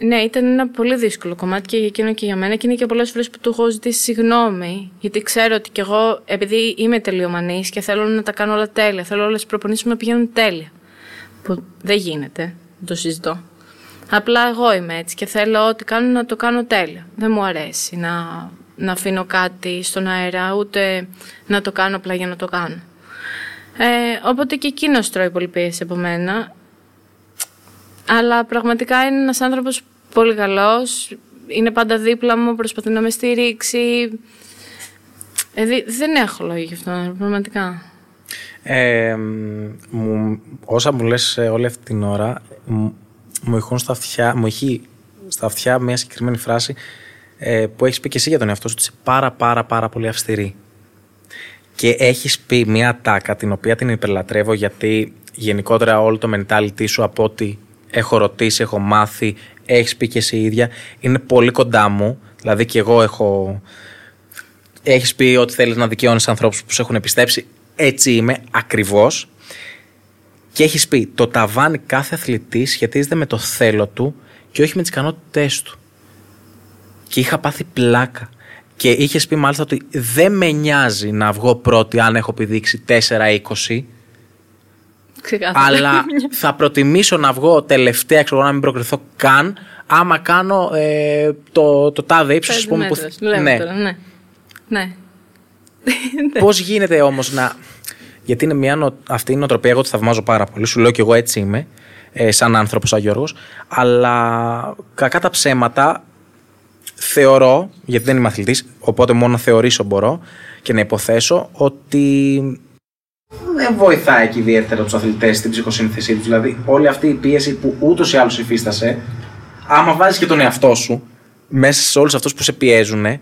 ναι, ήταν ένα πολύ δύσκολο κομμάτι και για εκείνο και για μένα και είναι και πολλές φορές που του έχω ζητήσει συγγνώμη γιατί ξέρω ότι κι εγώ επειδή είμαι τελειομανής και θέλω να τα κάνω όλα τέλεια, θέλω όλες τις προπονήσεις μου να πηγαίνουν τέλεια που δεν γίνεται, το συζητώ. Απλά εγώ είμαι έτσι και θέλω ό,τι κάνω να το κάνω τέλεια. Δεν μου αρέσει να, να αφήνω κάτι στον αέρα, ούτε να το κάνω απλά για να το κάνω. Ε, οπότε και εκείνος τρώει πολύ πίεση από μένα. Αλλά πραγματικά είναι ένας άνθρωπος πολύ καλός, είναι πάντα δίπλα μου, προσπαθεί να με στηρίξει. Ε, δεν έχω λόγια γι' αυτό, πραγματικά. Ε, μου, όσα μου λες όλη αυτή την ώρα, μου, έχουν στα αυτιά, μου έχει στα αυτιά μια συγκεκριμένη φράση ε, που έχεις πει και εσύ για τον εαυτό σου ότι είσαι πάρα πάρα πάρα πολύ αυστηρή. Και έχεις πει μια τάκα την οποία την υπερλατρεύω γιατί γενικότερα όλο το mentality σου από ό,τι έχω ρωτήσει, έχω μάθει, έχεις πει και εσύ ίδια, είναι πολύ κοντά μου. Δηλαδή και εγώ έχω... Έχεις πει ότι θέλεις να δικαιώνεις ανθρώπους που σε έχουν πιστέψει. Έτσι είμαι ακριβώς. Και έχεις πει το ταβάνι κάθε αθλητή σχετίζεται με το θέλω του και όχι με τις ικανότητές του. Και είχα πάθει πλάκα. Και είχες πει μάλιστα ότι δεν με νοιάζει να βγω πρώτη αν έχω πηδήξει 4-20 αλλά θα προτιμήσω να βγω τελευταία, ξέρω να μην προκριθώ καν, άμα κάνω ε, το, το τάδε ύψος, ας πούμε. Που... Ναι. Τώρα, ναι. ναι. Πώς γίνεται όμως να. Γιατί είναι μια, αυτή η νοοτροπία, εγώ τη θαυμάζω πάρα πολύ. Σου λέω και εγώ έτσι είμαι, ε, σαν άνθρωπος, σαν Γιώργος. Αλλά κακά τα ψέματα θεωρώ, γιατί δεν είμαι αθλητής, οπότε μόνο να θεωρήσω μπορώ και να υποθέσω ότι δεν βοηθάει και ιδιαίτερα τους αθλητές στην ψυχοσύνθεσή τους. Δηλαδή, όλη αυτή η πίεση που ούτως ή άλλως υφίστασε, άμα βάζεις και τον εαυτό σου μέσα σε όλους αυτούς που σε πιέζουν,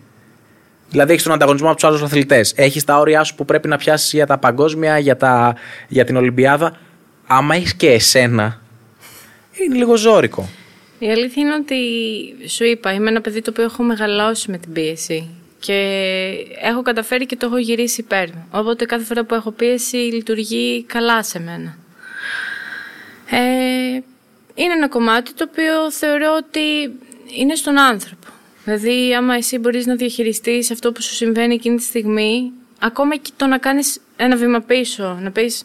δηλαδή έχεις τον ανταγωνισμό από τους άλλους αθλητές, έχεις τα όρια σου που πρέπει να πιάσεις για τα παγκόσμια, για, τα, για την Ολυμπιάδα. Άμα έχεις και εσένα, είναι λίγο ζώρικο. Η αλήθεια είναι ότι σου είπα, είμαι ένα παιδί το οποίο έχω μεγαλώσει με την πίεση και έχω καταφέρει και το έχω γυρίσει υπέρ μου. Οπότε κάθε φορά που έχω πίεση λειτουργεί καλά σε μένα. Ε, είναι ένα κομμάτι το οποίο θεωρώ ότι είναι στον άνθρωπο. Δηλαδή, άμα εσύ μπορείς να διαχειριστείς αυτό που σου συμβαίνει εκείνη τη στιγμή, ακόμα και το να κάνεις ένα βήμα πίσω, να πεις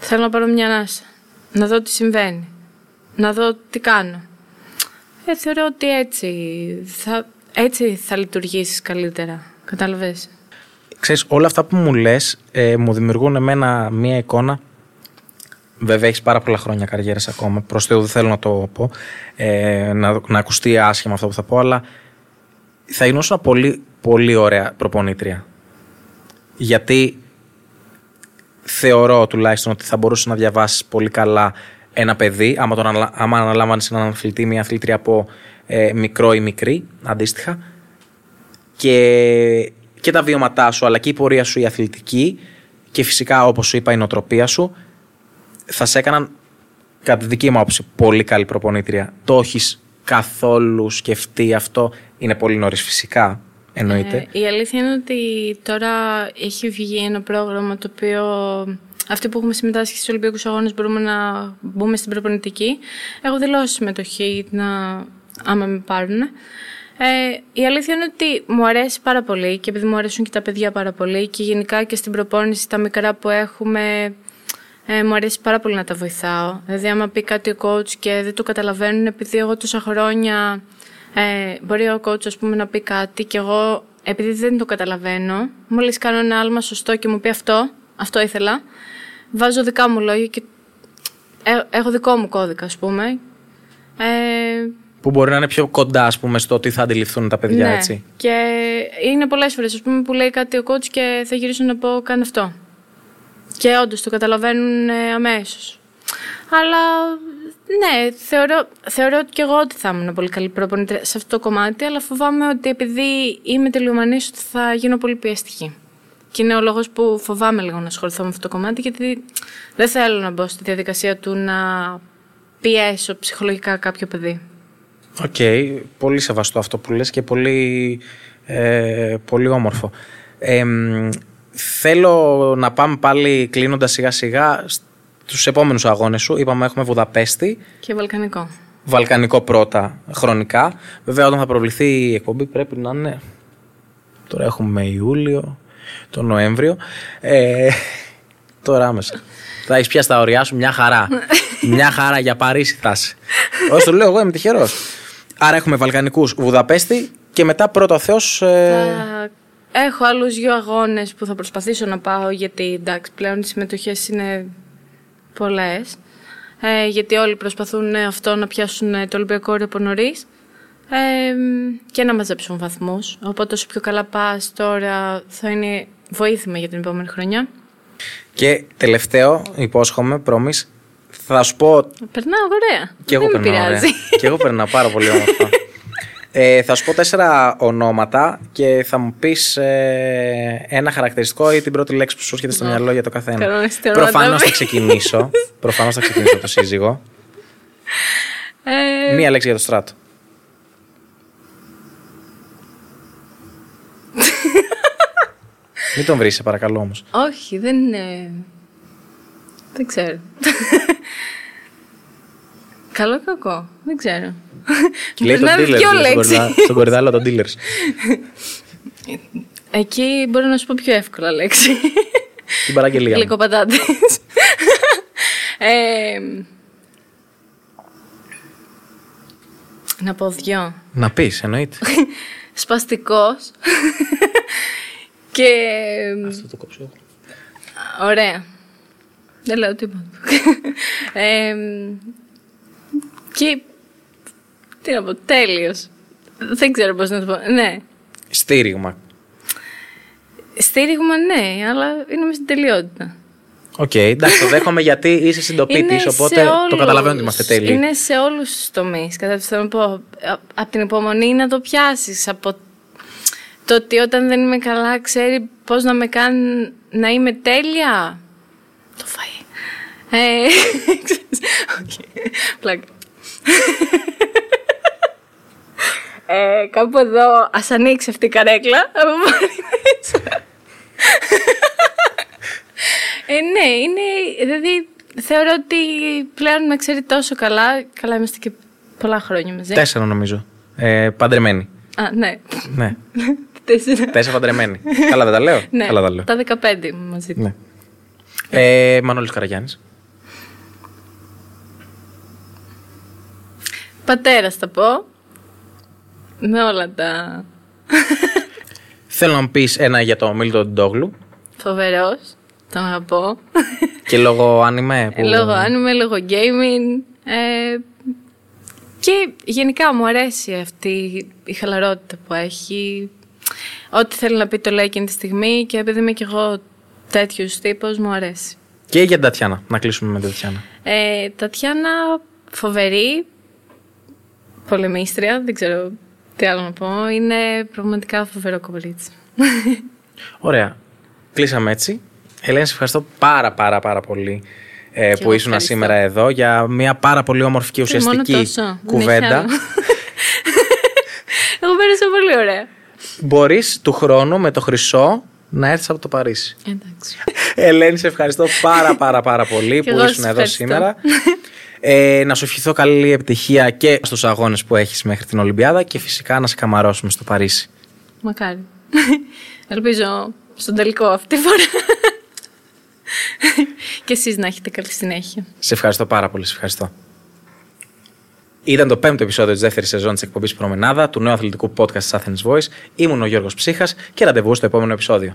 θέλω να πάρω μια ανάσα, να δω τι συμβαίνει, να δω τι κάνω. Ε, θεωρώ ότι έτσι θα, έτσι θα λειτουργήσεις καλύτερα. Κατάλαβες; Ξέρεις, όλα αυτά που μου λες ε, μου δημιουργούν εμένα μία εικόνα Βέβαια, έχεις πάρα πολλά χρόνια καριέρας ακόμα. Προς Θεού δεν θέλω να το πω, ε, να, να ακουστεί άσχημα αυτό που θα πω, αλλά θα γινώσουν πολύ, πολύ ωραία προπονήτρια. Γιατί θεωρώ τουλάχιστον ότι θα μπορούσες να διαβάσεις πολύ καλά ένα παιδί, άμα, τον, άμα αναλάμβανε έναν αθλητή, μια αθλήτρια από ε, μικρό ή μικρή, αντίστοιχα. Και, και τα βιώματά σου, αλλά και η πορεία σου η αθλητική και φυσικά, όπως σου είπα, η νοοτροπία σου, θα σε έκαναν, κατά τη δική μου άποψη, πολύ καλή προπονήτρια. Το έχεις καθόλου σκεφτεί αυτό; Είναι πολύ νωρίς φυσικά, εννοείται. Ε, η αλήθεια είναι ότι τώρα έχει βγει ένα πρόγραμμα το οποίο αυτοί που έχουμε συμμετάσχει στους Ολυμπιακούς Αγώνες μπορούμε να μπούμε στην προπονητική. Έχω δηλώσει συμμετοχή να άμα με πάρουν. Ε, η αλήθεια είναι ότι μου αρέσει πάρα πολύ και επειδή μου αρέσουν και τα παιδιά πάρα πολύ και γενικά και στην προπόνηση τα μικρά που έχουμε ε, μου αρέσει πάρα πολύ να τα βοηθάω. Δηλαδή άμα πει κάτι ο coach και δεν το καταλαβαίνουν επειδή εγώ τόσα χρόνια ε, μπορεί ο coach ας πούμε να πει κάτι και εγώ επειδή δεν το καταλαβαίνω μόλις κάνω ένα άλμα σωστό και μου πει αυτό, αυτό ήθελα βάζω δικά μου λόγια και ε, έχω δικό μου κώδικα ας πούμε ε, που μπορεί να είναι πιο κοντά, ας πούμε, στο τι θα αντιληφθούν τα παιδιά, ναι. έτσι. Και είναι πολλές φορές, ας πούμε, που λέει κάτι ο coach και θα γυρίσω να πω κάνε αυτό. Και όντως το καταλαβαίνουν ε, αμέσως. Αλλά ναι, θεωρώ, θεωρώ και εγώ ότι θα ήμουν πολύ καλή προπονήτρια σε αυτό το κομμάτι, αλλά φοβάμαι ότι επειδή είμαι τελειομανής, ότι θα γίνω πολύ πιεστική. Και είναι ο λόγος που φοβάμαι λίγο να ασχοληθώ με αυτό το κομμάτι, γιατί δεν θέλω να μπω στη διαδικασία του να πιέσω ψυχολογικά κάποιο παιδί. Okay. πολύ σεβαστό αυτό που λες και πολύ, ε, πολύ όμορφο. Ε, θέλω να πάμε πάλι κλείνοντας σιγά σιγά στους επόμενους αγώνες σου. Είπαμε έχουμε Βουδαπέστη. Και Βαλκανικό. Βαλκανικό πρώτα χρονικά. Βέβαια όταν θα προβληθεί η εκπομπή πρέπει να είναι... Τώρα έχουμε Ιούλιο, το Νοέμβριο. Ε, τώρα άμεσα. Θα έχεις πια στα ωριά σου μια χαρά. μια χαρά για Παρίσι θα είσαι. Όσο το λέω, εγώ είμαι τυχερός. Άρα έχουμε Βαλκανικούς Βουδαπέστη και μετά πρώτο Θεός. Ε... Έχω άλλους δύο αγώνες που θα προσπαθήσω να πάω γιατί εντάξει, πλέον οι συμμετοχές είναι πολλές. Ε, γιατί όλοι προσπαθούν αυτό να πιάσουν το Ολυμπιακό όριο από νωρίς ε, και να μαζέψουν βαθμούς. Οπότε όσο πιο καλά πας τώρα θα είναι βοήθημα για την επόμενη χρονιά. Και τελευταίο, υπόσχομαι, πρόμης, θα σου πω. Περνάω ωραία. Και εγώ περνάω ωραία. και εγώ περνάω πάρα πολύ όμορφα. Ε, θα σου πω τέσσερα ονόματα και θα μου πεις ε, ένα χαρακτηριστικό ή την πρώτη λέξη που σου έρχεται στο μυαλό για το καθένα. Προφανώς θα ξεκινήσω. Προφανώς θα ξεκινήσω από το σύζυγο. Ε... Μία λέξη για το στράτο. Μην τον βρεις, σε παρακαλώ όμως. Όχι, δεν είναι. Δεν ξέρω. Καλό ή κακό. Δεν ξέρω. Λέει τον dealer. Στον κορυδάλο των dealers. Εκεί μπορώ να σου πω πιο εύκολα λέξη. Την παραγγελία. Γλυκοπατάτες. ε, να πω δυο. Να πεις, εννοείται. Σπαστικός. Και... Αυτό το κόψω. Ωραία. Δεν λέω τίποτα. ε, και. Τι να πω, τέλειος. Δεν ξέρω πώς να το πω. Ναι. Στήριγμα. Στήριγμα, ναι, αλλά είναι με στην τελειότητα. OK, okay, εντάξει, το δέχομαι γιατί είσαι συντοπίτης, οπότε το καταλαβαίνω ότι είμαστε τέλειοι. Είναι σε όλους τους τομείς. Κατά θέλω να πω. Από την υπομονή να το πιάσεις. Από το ότι όταν δεν είμαι καλά, ξέρει πώς να με κάνει να είμαι τέλεια. Το φάει. Ε, Πλάκα. ε, κάπου εδώ ας ανοίξει αυτή η καρέκλα. ε, ναι, είναι, δηλαδή θεωρώ ότι πλέον με ξέρει τόσο καλά. Καλά είμαστε και πολλά χρόνια μαζί. Τέσσερα νομίζω. Ε, παντρεμένοι. Α, ναι. ναι. Τέσσερα. Τέσσερα παντρεμένοι. καλά δεν τα λέω. Ναι, καλά τα λέω. Τα 15 μαζί. Ναι. Ε, Μανώλης Καραγιάννης. Πατέρας θα πω. Με όλα τα... Θέλω να μου πεις ένα για το Μίλτο Ντόγλου. Φοβερός. Τον αγαπώ. Και λόγω άνιμε. Που... Λόγω άνιμε, λόγω gaming. Ε, και γενικά μου αρέσει αυτή η χαλαρότητα που έχει. Ό,τι θέλει να πει το λέει εκείνη τη στιγμή και επειδή είμαι κι εγώ τέτοιος τύπος, μου αρέσει. Και για την Τατιάνα, να κλείσουμε με την Τατιάνα. Ε, Τατιάνα, φοβερή, πολεμίστρια, δεν ξέρω τι άλλο να πω. Είναι πραγματικά φοβερό κομπολίτσι. Ωραία. Κλείσαμε έτσι. Ελένη, σε ευχαριστώ πάρα πάρα πάρα πολύ ε, που ήσουν σήμερα εδώ για μια πάρα πολύ όμορφη και ουσιαστική κουβέντα. Εγώ πέρασα πολύ ωραία. Μπορείς του χρόνου με το χρυσό να έρθεις από το Παρίσι. Εντάξει. Ελένη, σε ευχαριστώ πάρα πάρα πάρα πολύ που ήσουν εδώ σήμερα. Ε, να σου ευχηθώ καλή επιτυχία και στους αγώνες που έχεις μέχρι την Ολυμπιάδα και φυσικά να σε καμαρώσουμε στο Παρίσι. Μακάρι. Ελπίζω στον τελικό αυτή τη φορά. και εσείς να έχετε καλή συνέχεια. Σε ευχαριστώ πάρα πολύ. Σε ευχαριστώ. Ήταν το πέμπτο επεισόδιο της δεύτερης σεζόν της εκπομπής Προμενάδα του νέου αθλητικού podcast της Athens Voice. Ήμουν ο Γιώργος Ψύχας και ραντεβού στο επόμενο επεισόδιο.